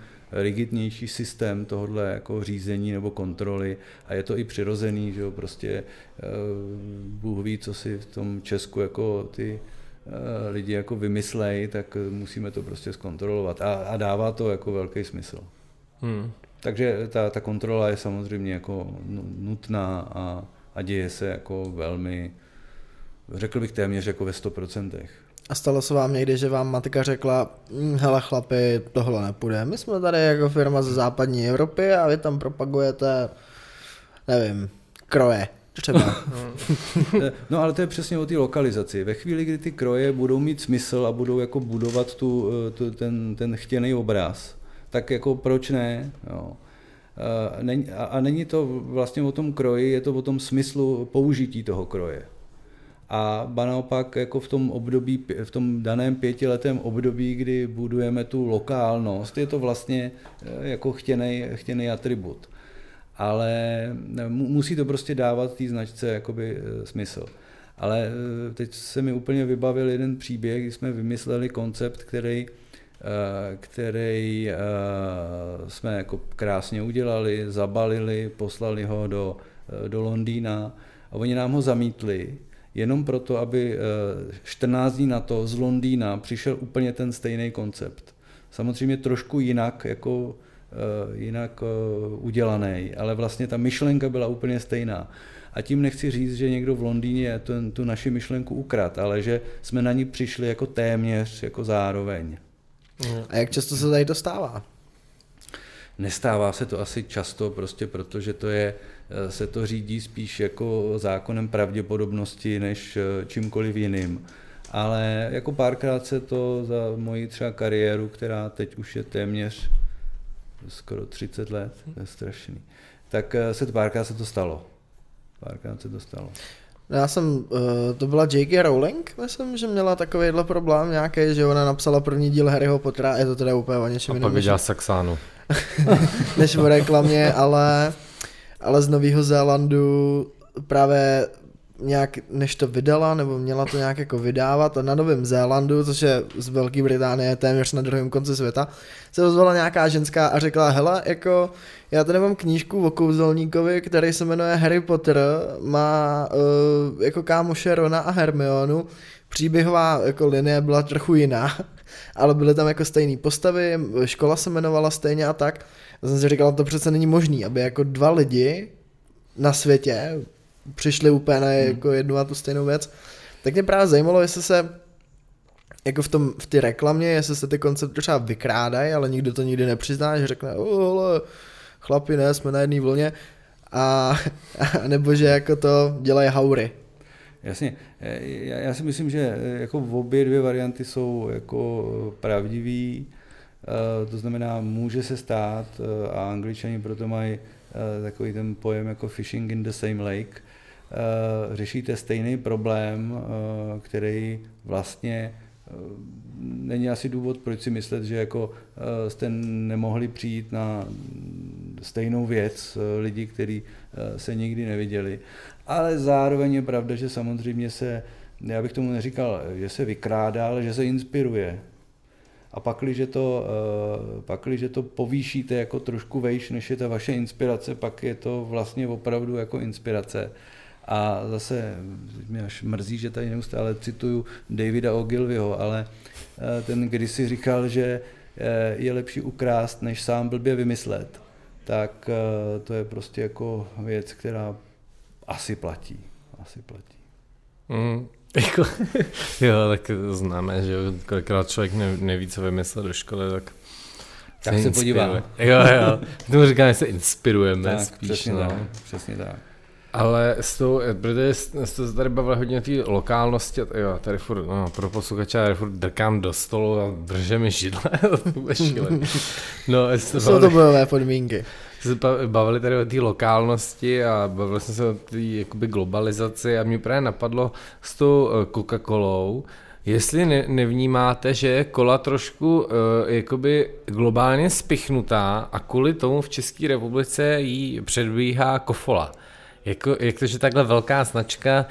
Speaker 2: rigidnější systém tohohle jako řízení nebo kontroly a je to i přirozený, že jo, prostě eh, Bůh ví, co si v tom Česku jako ty eh, lidi jako vymyslej, tak musíme to prostě zkontrolovat a, a dává to jako velký smysl. Hmm. Takže ta, ta kontrola je samozřejmě jako nutná a, a děje se jako velmi, řekl bych téměř jako ve 100%.
Speaker 3: A stalo se vám někdy, že vám matka řekla, hm, hele chlapi, tohle nepůjde. My jsme tady jako firma ze západní Evropy a vy tam propagujete, nevím, kroje. Třeba.
Speaker 2: no ale to je přesně o té lokalizaci. Ve chvíli, kdy ty kroje budou mít smysl a budou jako budovat tu, eh, tu, ten, ten chtěný obraz, tak jako proč ne? Jo. A není to vlastně o tom kroji, je to o tom smyslu použití toho kroje a ba naopak jako v tom období, v tom daném pětiletém období, kdy budujeme tu lokálnost, je to vlastně eh, jako chtěný, atribut. Ale eh, musí to prostě dávat té značce jakoby eh, smysl. Ale teď se mi úplně vybavil jeden příběh, kdy jsme vymysleli koncept, který, který jsme jako krásně udělali, zabalili, poslali ho do, do Londýna a oni nám ho zamítli jenom proto, aby 14 eh, dní na to z Londýna přišel úplně ten stejný koncept. Samozřejmě trošku jinak, jako eh, jinak eh, udělaný, ale vlastně ta myšlenka byla úplně stejná. A tím nechci říct, že někdo v Londýně tu, tu naši myšlenku ukrad, ale že jsme na ní přišli jako téměř, jako zároveň.
Speaker 3: A jak často se tady to stává?
Speaker 2: Nestává se to asi často, prostě protože to je, se to řídí spíš jako zákonem pravděpodobnosti než čímkoliv jiným. Ale jako párkrát se to za moji třeba kariéru, která teď už je téměř skoro 30 let, to je strašný, tak se to párkrát se to stalo. Párkrát se to stalo.
Speaker 3: Já jsem, eh, to byla J.K. Rowling, myslím, že měla takovýhle problém nějaký, že ona napsala první díl Harryho Pottera, je to teda úplně o něčem
Speaker 1: A pak viděla Saxánu.
Speaker 3: než o reklamě, ale, ale z Nového Zélandu právě nějak, než to vydala, nebo měla to nějak jako vydávat a na Novém Zélandu, což je z Velké Británie téměř na druhém konci světa, se ozvala nějaká ženská a řekla, hele, jako já tady mám knížku o kouzelníkovi, který se jmenuje Harry Potter, má uh, jako kámoše Rona a Hermionu, příběhová jako linie byla trochu jiná, ale byly tam jako stejné postavy, škola se jmenovala stejně a tak. Já jsem si říkal, to přece není možný, aby jako dva lidi na světě přišli úplně na hmm. jako jednu a tu stejnou věc. Tak mě právě zajímalo, jestli se jako v, tom, v ty reklamě, jestli se ty koncepty třeba vykrádají, ale nikdo to nikdy nepřizná, že řekne, oh, chlapi, ne, jsme na jedné vlně, a, a nebo že jako to dělají haury.
Speaker 2: Jasně, já, já si myslím, že jako v obě dvě varianty jsou jako pravdivý, eh, to znamená, může se stát, eh, a angličani proto mají eh, takový ten pojem jako fishing in the same lake, řešíte stejný problém, který vlastně není asi důvod, proč si myslet, že jako jste nemohli přijít na stejnou věc lidi, kteří se nikdy neviděli. Ale zároveň je pravda, že samozřejmě se, já bych tomu neříkal, že se vykrádá, ale že se inspiruje. A pakli, to, pakli, že to povýšíte jako trošku vejš, než je ta vaše inspirace, pak je to vlastně opravdu jako inspirace. A zase mě až mrzí, že tady neustále cituju Davida Ogilvyho, ale eh, ten kdysi říkal, že eh, je lepší ukrást, než sám blbě vymyslet. Tak eh, to je prostě jako věc, která asi platí. Asi platí.
Speaker 1: Mm, jako, jo, tak známe, že kolikrát člověk neví, co vymyslet do školy, tak
Speaker 2: tak se, podívám.
Speaker 1: Jo, jo. Tomu říkáme, že se inspirujeme
Speaker 2: tak,
Speaker 1: spíš.
Speaker 2: Přesně
Speaker 1: no.
Speaker 2: tak, přesně tak.
Speaker 1: Ale s tou, protože jste se tady bavili hodně o té lokálnosti, jo, tady furt, no, pro posluchače, tady furt drkám do stolu a držím mi židle,
Speaker 3: No, to jsou to bojové podmínky.
Speaker 1: Se bavili tady o té lokálnosti a bavili jsme se o té jakoby globalizaci a mě právě napadlo s tou eh, Coca-Colou, Jestli ne, nevnímáte, že je kola trošku uh, jakoby globálně spichnutá a kvůli tomu v České republice jí předbíhá kofola. Jako, jak to, že takhle velká značka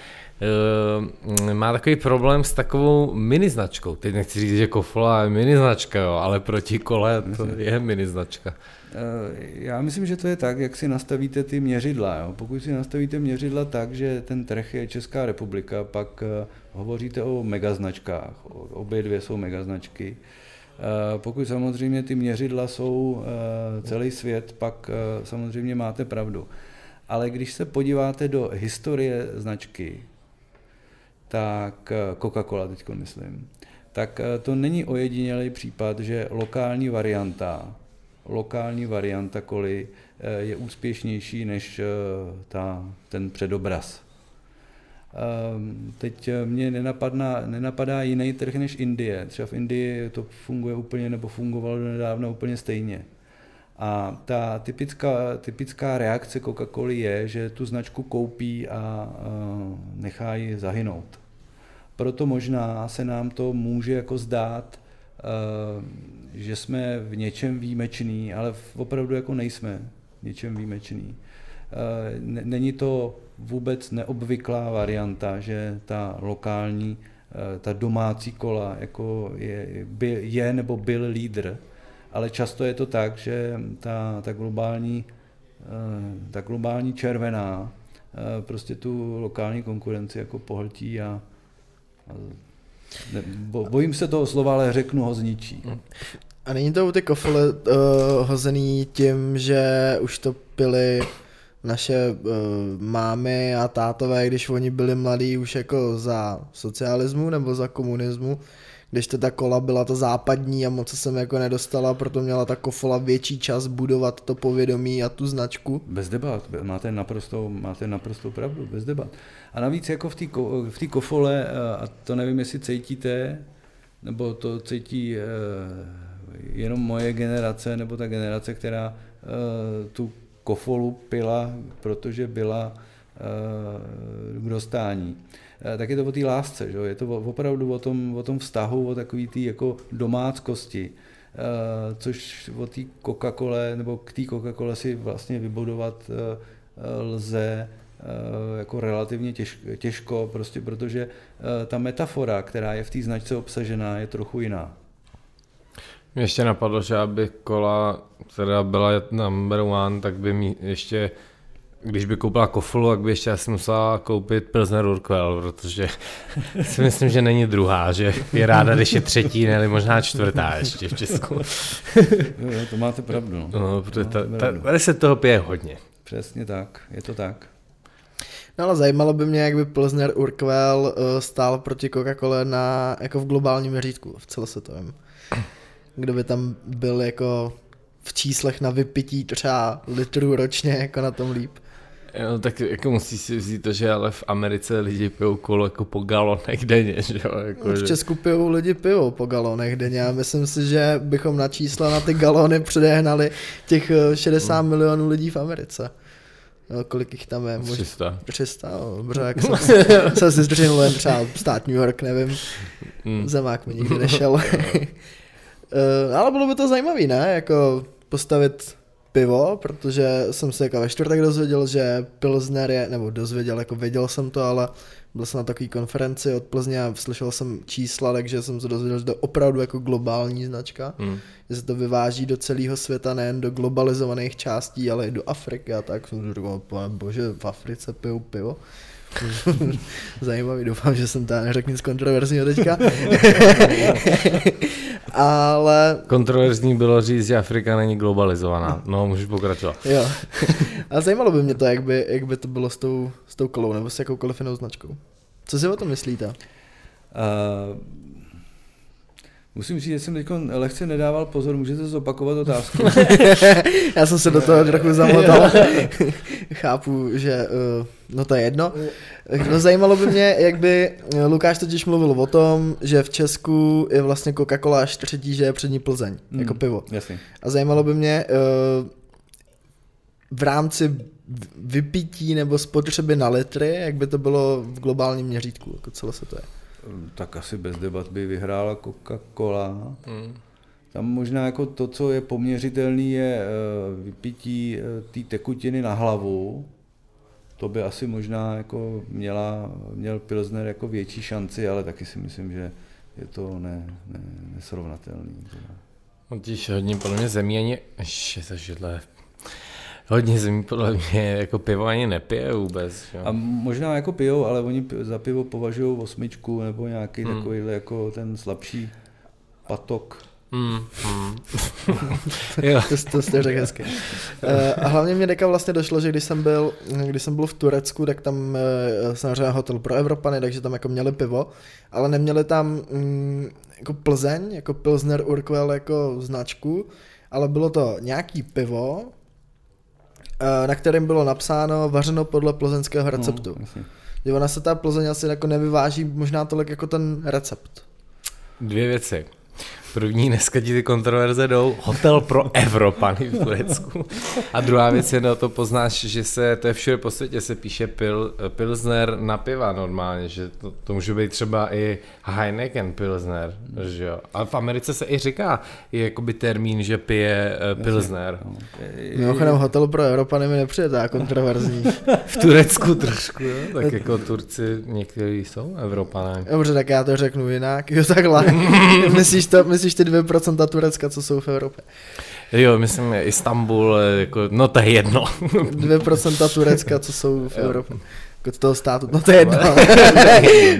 Speaker 1: uh, má takový problém s takovou mini značkou. Teď nechci říct, že Kofola je mini značka, jo, ale proti kole to je mini značka.
Speaker 2: Eh, já myslím, že to je tak, jak si nastavíte ty měřidla. Jo. Pokud si nastavíte měřidla tak, že ten trh je Česká republika, pak uh, hovoříte o megaznačkách. Obě dvě jsou megaznačky. Pokud samozřejmě ty měřidla jsou celý svět, pak samozřejmě máte pravdu. Ale když se podíváte do historie značky, tak eh, Coca-Cola teď myslím, tak eh, to není ojedinělý případ, že lokální varianta, lokální varianta koli eh, je úspěšnější než ta, ten předobraz. Ehm, teď mě nenapadá, nenapadá jiný trh než Indie. Třeba v Indii to funguje úplně, nebo fungovalo nedávno úplně stejně. A ta typická, typická reakce Coca-Coly je, že tu značku koupí a nechá ji zahynout. Proto možná se nám to může jako zdát, že jsme v něčem výjimeční, ale opravdu jako nejsme v něčem výjimeční. Není to vůbec neobvyklá varianta, že ta lokální, ta domácí kola jako je, je nebo byl lídr ale často je to tak, že ta, ta, globální, eh, ta globální červená eh, prostě tu lokální konkurenci jako pohltí a, a ne, bo, bojím se toho slova, ale řeknu ho zničí.
Speaker 3: A není to u ty kofole uh, hozený tím, že už to pili naše uh, mámy a tátové, když oni byli mladí už jako za socialismu nebo za komunismu, když to ta kola byla ta západní a moc se sem jako nedostala, proto měla ta kofola větší čas budovat to povědomí a tu značku.
Speaker 2: Bez debat, máte naprosto, máte naprosto pravdu, bez debat. A navíc jako v té v kofole, eh, a to nevím, jestli cítíte, nebo to cítí eh, jenom moje generace, nebo ta generace, která eh, tu kofolu pila, protože byla k dostání. Tak je to o té lásce, že? je to opravdu o tom, o tom vztahu, o takový té jako domáckosti, což o té Coca-Cole, nebo k té Coca-Cole si vlastně vybudovat lze Eh, jako relativně těžko, prostě protože eh, ta metafora, která je v té značce obsažená, je trochu jiná.
Speaker 1: Mě ještě napadlo, že aby kola teda byla number one, tak by mi ještě když by koupila kofolu, tak by ještě asi musela koupit Pilsner Urquell, protože si myslím, že není druhá, že je ráda, když je třetí, nebo možná čtvrtá ještě v Česku.
Speaker 2: jo, to máte pravdu. No,
Speaker 1: no protože ta, ta, tady se toho pije hodně.
Speaker 2: Přesně tak, je to tak.
Speaker 3: No ale zajímalo by mě, jak by Pilsner Urquell uh, stál proti Coca-Cola na, jako v globálním měřítku, v celosvětovém. Kdo by tam byl jako v číslech na vypití třeba litrů ročně jako na tom líp.
Speaker 1: Jo, tak jako musí si vzít to, že ale v Americe lidi pijou kolo jako po galonech denně, že jo? Jako,
Speaker 3: v Česku pijou lidi pivo po galonech denně a myslím si, že bychom na čísla na ty galony předehnali těch 60 hmm. milionů lidí v Americe. No, kolik jich tam je?
Speaker 1: 300.
Speaker 3: 300, no, dobře, jak jsem, jsem si zdržel jen třeba stát New York, nevím. Mm. Zemák mi nikdy nešel. uh, ale bylo by to zajímavé, ne? Jako postavit pivo, protože jsem se jako ve čtvrtek dozvěděl, že Pilsner je, nebo dozvěděl, jako věděl jsem to, ale byl jsem na takové konferenci od Plzně a slyšel jsem čísla, takže jsem se dozvěděl, že to je opravdu jako globální značka, mm. že se to vyváží do celého světa, nejen do globalizovaných částí, ale i do Afriky a tak. Jsem říkal, bože, v Africe pijou pivo. Zajímavý, doufám, že jsem tam neřekl nic kontroverzního teďka. Ale...
Speaker 1: Kontroverzní bylo říct, že Afrika není globalizovaná. No, můžeš pokračovat.
Speaker 3: jo. A zajímalo by mě to, jak by, jak by to bylo s tou, s tou kolou nebo s jakoukoliv jinou značkou. Co si o tom myslíte? Uh,
Speaker 2: Musím říct, že jsem teď lehce nedával pozor, můžete zopakovat otázku?
Speaker 3: Já jsem se do toho trochu zamotal. Chápu, že uh, no to je jedno. No zajímalo by mě, jak by Lukáš totiž mluvil o tom, že v Česku je vlastně Coca-Cola až třetí, že je přední Plzeň, mm, jako pivo.
Speaker 2: Jasně.
Speaker 3: A zajímalo by mě uh, v rámci vypití nebo spotřeby na litry, jak by to bylo v globálním měřítku, jako celosvětové. to je
Speaker 2: tak asi bez debat by vyhrála Coca-Cola. Mm. Tam možná jako to, co je poměřitelné, je eh, vypití eh, té tekutiny na hlavu. To by asi možná jako měla, měl Pilsner jako větší šanci, ale taky si myslím, že je to ne, ne, nesrovnatelný.
Speaker 1: Totiž hodně podle mě zemí ani, ještě se židle, hodně zemí podle mě jako pivo ani nepije vůbec. Jo.
Speaker 2: A možná jako pijou, ale oni za pivo považují osmičku nebo nějaký hmm. takový jako ten slabší patok. Mm, mm.
Speaker 3: to, to jste řekl hezky. Uh, a hlavně mě deka vlastně došlo, že když jsem byl, když jsem byl v Turecku, tak tam uh, samozřejmě hotel pro Evropany, takže tam jako měli pivo, ale neměli tam um, jako Plzeň, jako Pilsner Urquell jako značku, ale bylo to nějaký pivo, Eh, na kterém bylo napsáno vařeno podle plzeňského receptu. No, že ona se ta Plzeň asi jako nevyváží možná tolik jako ten recept.
Speaker 1: Dvě věci. První, dneska ti ty kontroverze jdou, hotel pro Evropany v Turecku. A druhá věc je, no to poznáš, že se, to je všude po světě, se píše pil, Pilsner na piva normálně, že to, to může být třeba i Heineken Pilsner, že jo. A v Americe se i říká, je jakoby termín, že pije uh, Pilsner.
Speaker 3: Mimochodem hotel pro Evropany mi nepřijde ta kontroverzní.
Speaker 1: v Turecku trošku, jo? tak jako Turci někteří jsou Evropané.
Speaker 3: Dobře, tak já to řeknu jinak, jo takhle. myslíš to, myslíš myslíš ty 2% Turecka, co jsou v Evropě?
Speaker 1: Jo, myslím, Istanbul, jako, no to je jedno.
Speaker 3: 2% Turecka, co jsou v. Evropě. Jako toho státu, no to je jedno.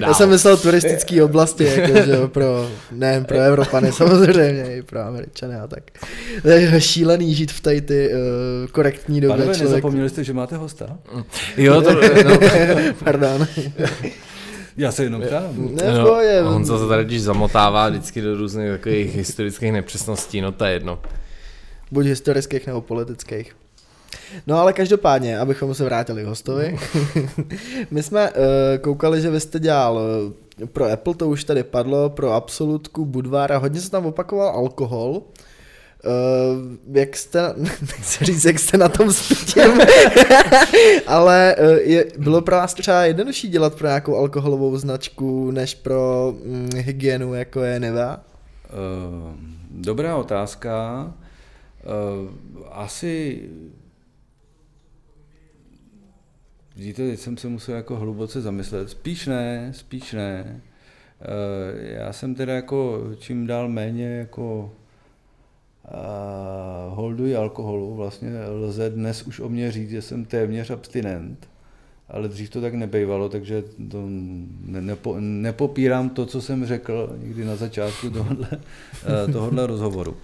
Speaker 3: Já jsem myslel turistické oblasti, jako, že pro, ne pro Evropany samozřejmě, i pro Američany a tak. To je šílený žít v tady ty uh, korektní době.
Speaker 2: Pane, nezapomněli jste, že máte hosta?
Speaker 1: Jo, to...
Speaker 3: No. Pardon.
Speaker 2: Já se jenom ptám.
Speaker 3: Ne,
Speaker 4: No,
Speaker 3: pohodě.
Speaker 4: a on se tady když zamotává vždycky do různých takových historických nepřesností, no to je jedno.
Speaker 3: buď historických nebo politických. No ale každopádně, abychom se vrátili k hostovi. My jsme uh, koukali, že vy jste dělal uh, pro Apple, to už tady padlo, pro Absolutku, Budvar a hodně se tam opakoval alkohol. Uh, jak jste, nechci říct, jak jste na tom s ale uh, je, bylo pro vás třeba jednodušší dělat pro nějakou alkoholovou značku, než pro mm, hygienu, jako je Neva?
Speaker 2: Uh, dobrá otázka. Uh, asi Vidíte, teď jsem se musel jako hluboce zamyslet. Spíš ne, spíš ne. Já jsem teda jako čím dál méně jako uh, holduji alkoholu. Vlastně lze dnes už o mě říct, že jsem téměř abstinent. Ale dřív to tak nebejvalo, takže to ne, nepo, nepopírám to, co jsem řekl někdy na začátku tohohle, eh, tohohle rozhovoru.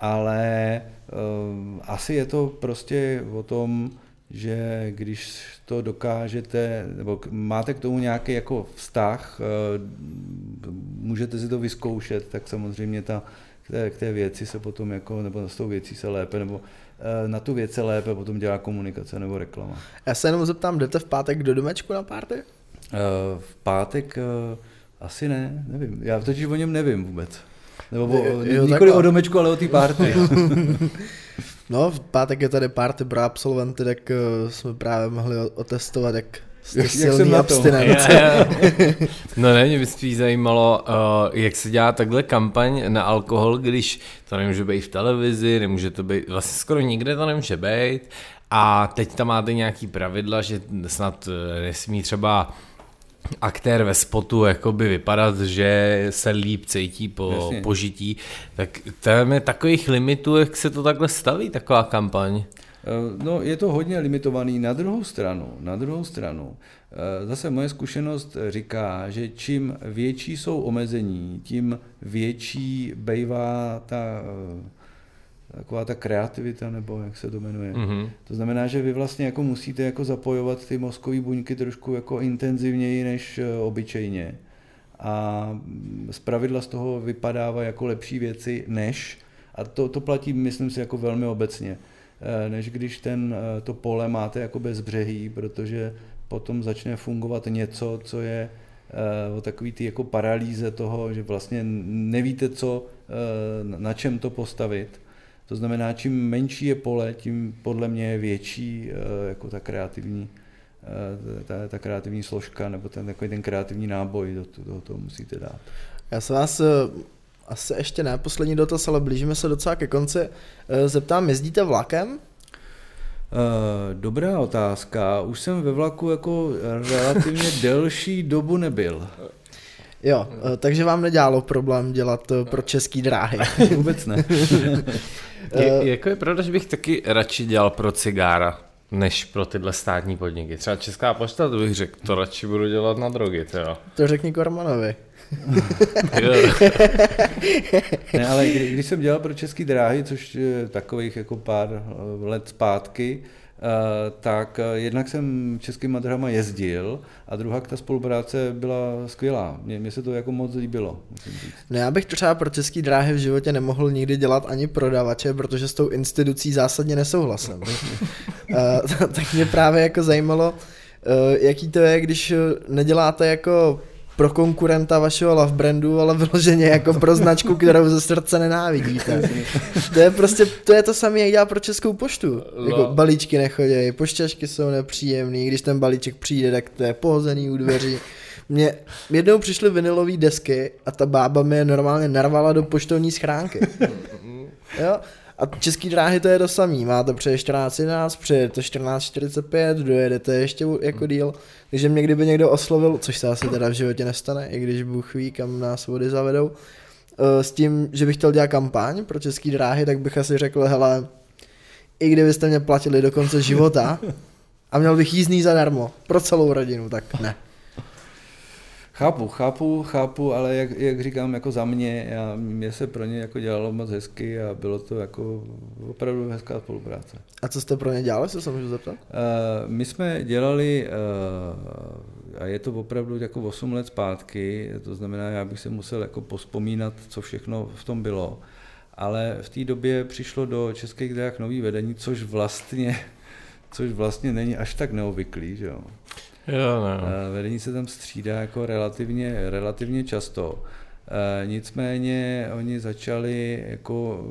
Speaker 2: Ale uh, asi je to prostě o tom, že když to dokážete, nebo máte k tomu nějaký jako vztah, můžete si to vyzkoušet, tak samozřejmě ta, k, té, k té věci se potom jako, nebo s tou věcí se lépe, nebo na tu věc se lépe potom dělá komunikace nebo reklama.
Speaker 3: Já se jenom zeptám, jdete v pátek do domečku na párty?
Speaker 2: V pátek asi ne, nevím. Já totiž o něm nevím vůbec. Nebo o, jo, nikoli o domečku, ale o té párty.
Speaker 3: No, v pátek je tady party pro absolventy, tak jsme právě mohli otestovat, jak jste jak, silný jak abstinent.
Speaker 4: no ne, mě by spíš zajímalo, uh, jak se dělá takhle kampaň na alkohol, když to nemůže být v televizi, nemůže to být, vlastně skoro nikde to nemůže být. A teď tam máte nějaký pravidla, že snad nesmí třeba aktér ve spotu jakoby vypadat, že se líp cítí po Jasně. požití, tak tam je takových limitů, jak se to takhle staví, taková kampaň?
Speaker 2: No, je to hodně limitovaný. Na druhou stranu, na druhou stranu, zase moje zkušenost říká, že čím větší jsou omezení, tím větší bývá ta taková ta kreativita, nebo jak se to jmenuje. Mm-hmm. To znamená, že vy vlastně jako musíte jako zapojovat ty mozkové buňky trošku jako intenzivněji než eh, obyčejně. A z pravidla z toho vypadávají jako lepší věci než, a to, to platí, myslím si, jako velmi obecně, eh, než když ten, eh, to pole máte jako bez břehý, protože potom začne fungovat něco, co je o takový ty jako paralýze toho, že vlastně nevíte, co, na čem to postavit to znamená, čím menší je pole, tím podle mě je větší eh, jako ta kreativní, eh, ta, ta kreativní složka nebo ten, takový ten kreativní náboj do, do toho musíte dát.
Speaker 3: Já se vás eh, asi ještě ne poslední dotaz, ale blížíme se docela ke konci. Zeptám, jezdíte vlakem?
Speaker 2: Dobrá otázka. Už jsem ve vlaku jako relativně delší dobu nebyl.
Speaker 3: Jo, takže vám nedělalo problém dělat pro český dráhy.
Speaker 2: Vůbec ne.
Speaker 4: Je, jako je pravda, že bych taky radši dělal pro cigára, než pro tyhle státní podniky. Třeba Česká pošta, to bych řekl, to radši budu dělat na drogy, jo.
Speaker 3: To řekni Kormanovi.
Speaker 2: ne, ale kdy, když jsem dělal pro České dráhy, což je takových jako pár let zpátky, Eh, tak eh, jednak jsem českýma drahama jezdil a druhá ta spolupráce byla skvělá. Mně, mně se to jako moc líbilo.
Speaker 3: No já bych třeba pro český dráhy v životě nemohl nikdy dělat ani prodavače, protože s tou institucí zásadně nesouhlasím. Eh, tak mě právě jako zajímalo, jaký to je, když neděláte jako pro konkurenta vašeho love brandu, ale vyloženě jako pro značku, kterou ze srdce nenávidíte. To je prostě, to je to samé, jak dělá pro Českou poštu. Jako balíčky nechodí, pošťačky jsou nepříjemný, když ten balíček přijde, tak to je pohozený u dveří. Mně jednou přišly vinylové desky a ta bába mi je normálně narvala do poštovní schránky. Jo? A český dráhy to je to samý, máte přeje 14.11, přejete 14.45, dojedete ještě jako díl, takže mě kdyby někdo oslovil, což se asi teda v životě nestane, i když Bůh ví, kam nás vody zavedou, eh, s tím, že bych chtěl dělat kampaň pro český dráhy, tak bych asi řekl, hele, i kdybyste mě platili do konce života a měl bych jízdný zadarmo pro celou rodinu, tak ne.
Speaker 2: Chápu, chápu, chápu, ale jak, jak říkám, jako za mě, já, mě se pro ně jako dělalo moc hezky a bylo to jako opravdu hezká spolupráce.
Speaker 3: A co jste pro ně dělali, se můžu zeptat? Uh,
Speaker 2: my jsme dělali, uh, a je to opravdu jako 8 let zpátky, to znamená, já bych se musel jako pospomínat, co všechno v tom bylo. Ale v té době přišlo do Českých drah nový vedení, což vlastně, což vlastně není až tak neobvyklý, že jo.
Speaker 4: Jo, no.
Speaker 2: Vedení se tam střídá jako relativně, relativně často. Nicméně oni začali jako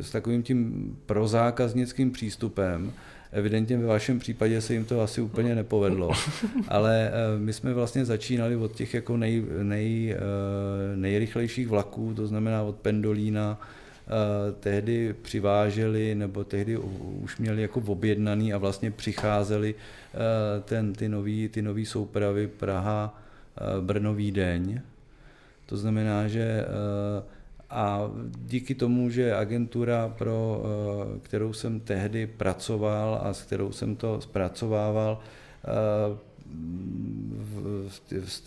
Speaker 2: s takovým tím prozákaznickým přístupem, Evidentně ve vašem případě se jim to asi úplně nepovedlo, ale eh, my jsme vlastně začínali od těch jako nej, nej, eh, nejrychlejších vlaků, to znamená od Pendolína, eh, tehdy přiváželi, nebo tehdy už měli jako objednaný a vlastně přicházeli ten, ty nový, ty nový soupravy Praha, Brno, Vídeň. To znamená, že a díky tomu, že agentura, pro eh, kterou jsem tehdy pracoval a s kterou jsem to zpracovával, eh,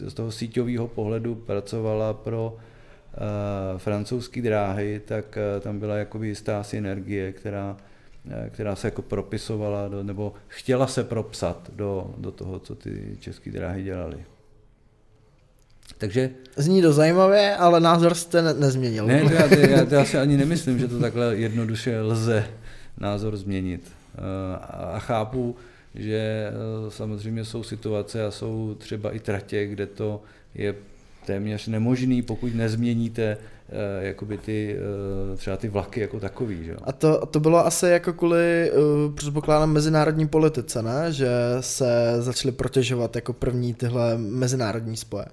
Speaker 2: z toho síťového pohledu pracovala pro eh, francouzské dráhy, tak tam byla jakoby jistá synergie, která, která se jako propisovala, do, nebo chtěla se propsat do, do toho, co ty české dráhy dělaly.
Speaker 3: Takže... Zní to zajímavé, ale názor jste ne- nezměnil.
Speaker 2: Ne, to já, to, já, to já si ani nemyslím, že to takhle jednoduše lze názor změnit. Eh, a chápu, že eh, samozřejmě jsou situace a jsou třeba i tratě, kde to je téměř nemožný, pokud nezměníte eh, jakoby ty, třeba ty vlaky jako takový. Že?
Speaker 3: A to, to bylo asi jako kvůli, předpokládám, mezinárodní politice, ne? Že se začaly protěžovat jako první tyhle mezinárodní spoje.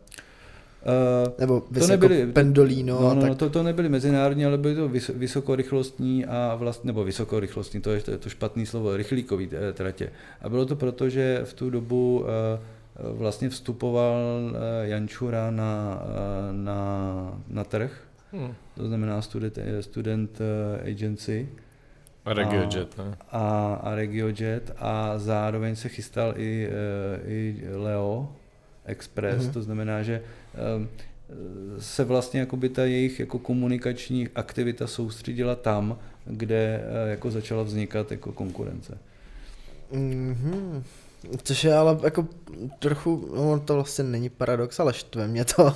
Speaker 3: Uh, Nebo to nebyly, pendolino.
Speaker 2: No, no, tak... no, to, to nebyly mezinárodní, ale byly to vys, vysokorychlostní a vlast, nebo vysokorychlostní, to je to, je to špatný slovo, rychlíkový eh, tratě. A bylo to proto, že v tu dobu uh, vlastně vstupoval uh, Jančura na, uh, na, na trh, hmm. to znamená student, student uh, agency.
Speaker 4: A RegioJet, ne?
Speaker 2: A, a RegioJet a zároveň se chystal i, i Leo, Express, mm-hmm. to znamená, že ehm, se vlastně jakoby ta jejich jako komunikační aktivita soustředila tam, kde eh, jako začala vznikat jako konkurence.
Speaker 3: Mm-hmm. Což je ale jako trochu, no to vlastně není paradox, ale štve mě to.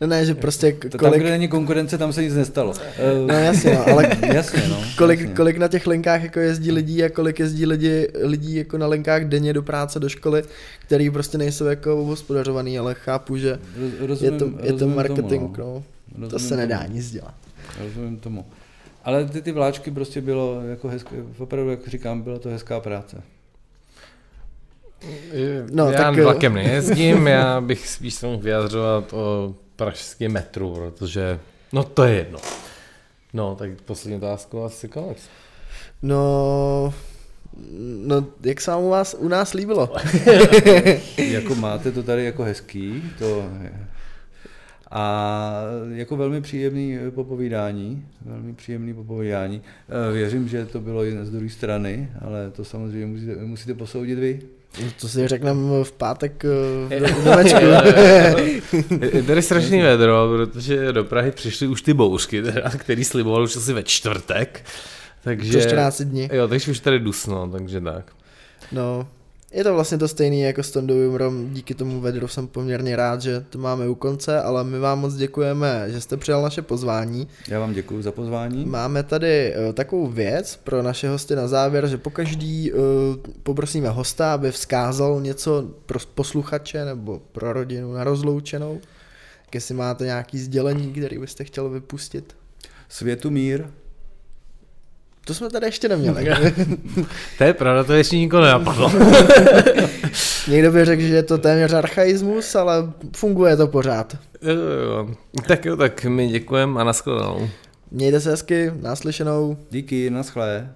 Speaker 3: no ne, že prostě
Speaker 2: kolik... Tam, kde není konkurence, tam se nic nestalo.
Speaker 3: no jasně, no, ale jasně, no, kolik, jasně. kolik na těch linkách jako jezdí lidí a kolik jezdí lidi, lidí jako na linkách denně do práce, do školy, který prostě nejsou jako hospodařovaný, ale chápu, že rozumím, je, to, je to marketing, tomu, no. no. to se nedá tomu. nic dělat.
Speaker 2: Rozumím tomu. Ale ty, ty vláčky prostě bylo jako hezké, opravdu, jak říkám, byla to hezká práce.
Speaker 4: No, já tak... vlakem nejezdím, já bych spíš se mohl vyjadřovat o pražském metru, protože, no to je jedno. No, tak poslední otázku asi konec.
Speaker 3: No, no, jak se vám u, vás, u nás líbilo?
Speaker 2: jako máte to tady jako hezký, to a jako velmi příjemný popovídání, velmi příjemný popovídání. Eh, věřím, že to bylo i z druhé strany, ale to samozřejmě musíte, musíte posoudit vy.
Speaker 3: To si řekneme v pátek eh, v domečku.
Speaker 4: je tady strašný vedro, protože do Prahy přišly už ty bouřky, teda, který sliboval už asi ve čtvrtek. Takže,
Speaker 3: to 14 dní.
Speaker 4: Jo, takže už tady dusno, takže tak.
Speaker 3: No, je to vlastně to stejný jako s Tondovým Rom, díky tomu vedru jsem poměrně rád, že to máme u konce, ale my vám moc děkujeme, že jste přijal naše pozvání.
Speaker 2: Já vám děkuji za pozvání.
Speaker 3: Máme tady uh, takovou věc pro naše hosty na závěr, že pokaždý uh, poprosíme hosta, aby vzkázal něco pro posluchače nebo pro rodinu na rozloučenou. Jestli máte nějaký sdělení, který byste chtěl vypustit.
Speaker 2: Světu mír,
Speaker 3: to jsme tady ještě neměli.
Speaker 4: to je pravda, to ještě nikoho nenapadlo.
Speaker 3: Někdo by řekl, že je to téměř archaismus, ale funguje to pořád.
Speaker 4: Jo, jo. Tak jo, tak my děkujeme a nashledanou.
Speaker 3: Mějte se hezky, naslyšenou.
Speaker 2: Díky, naschle.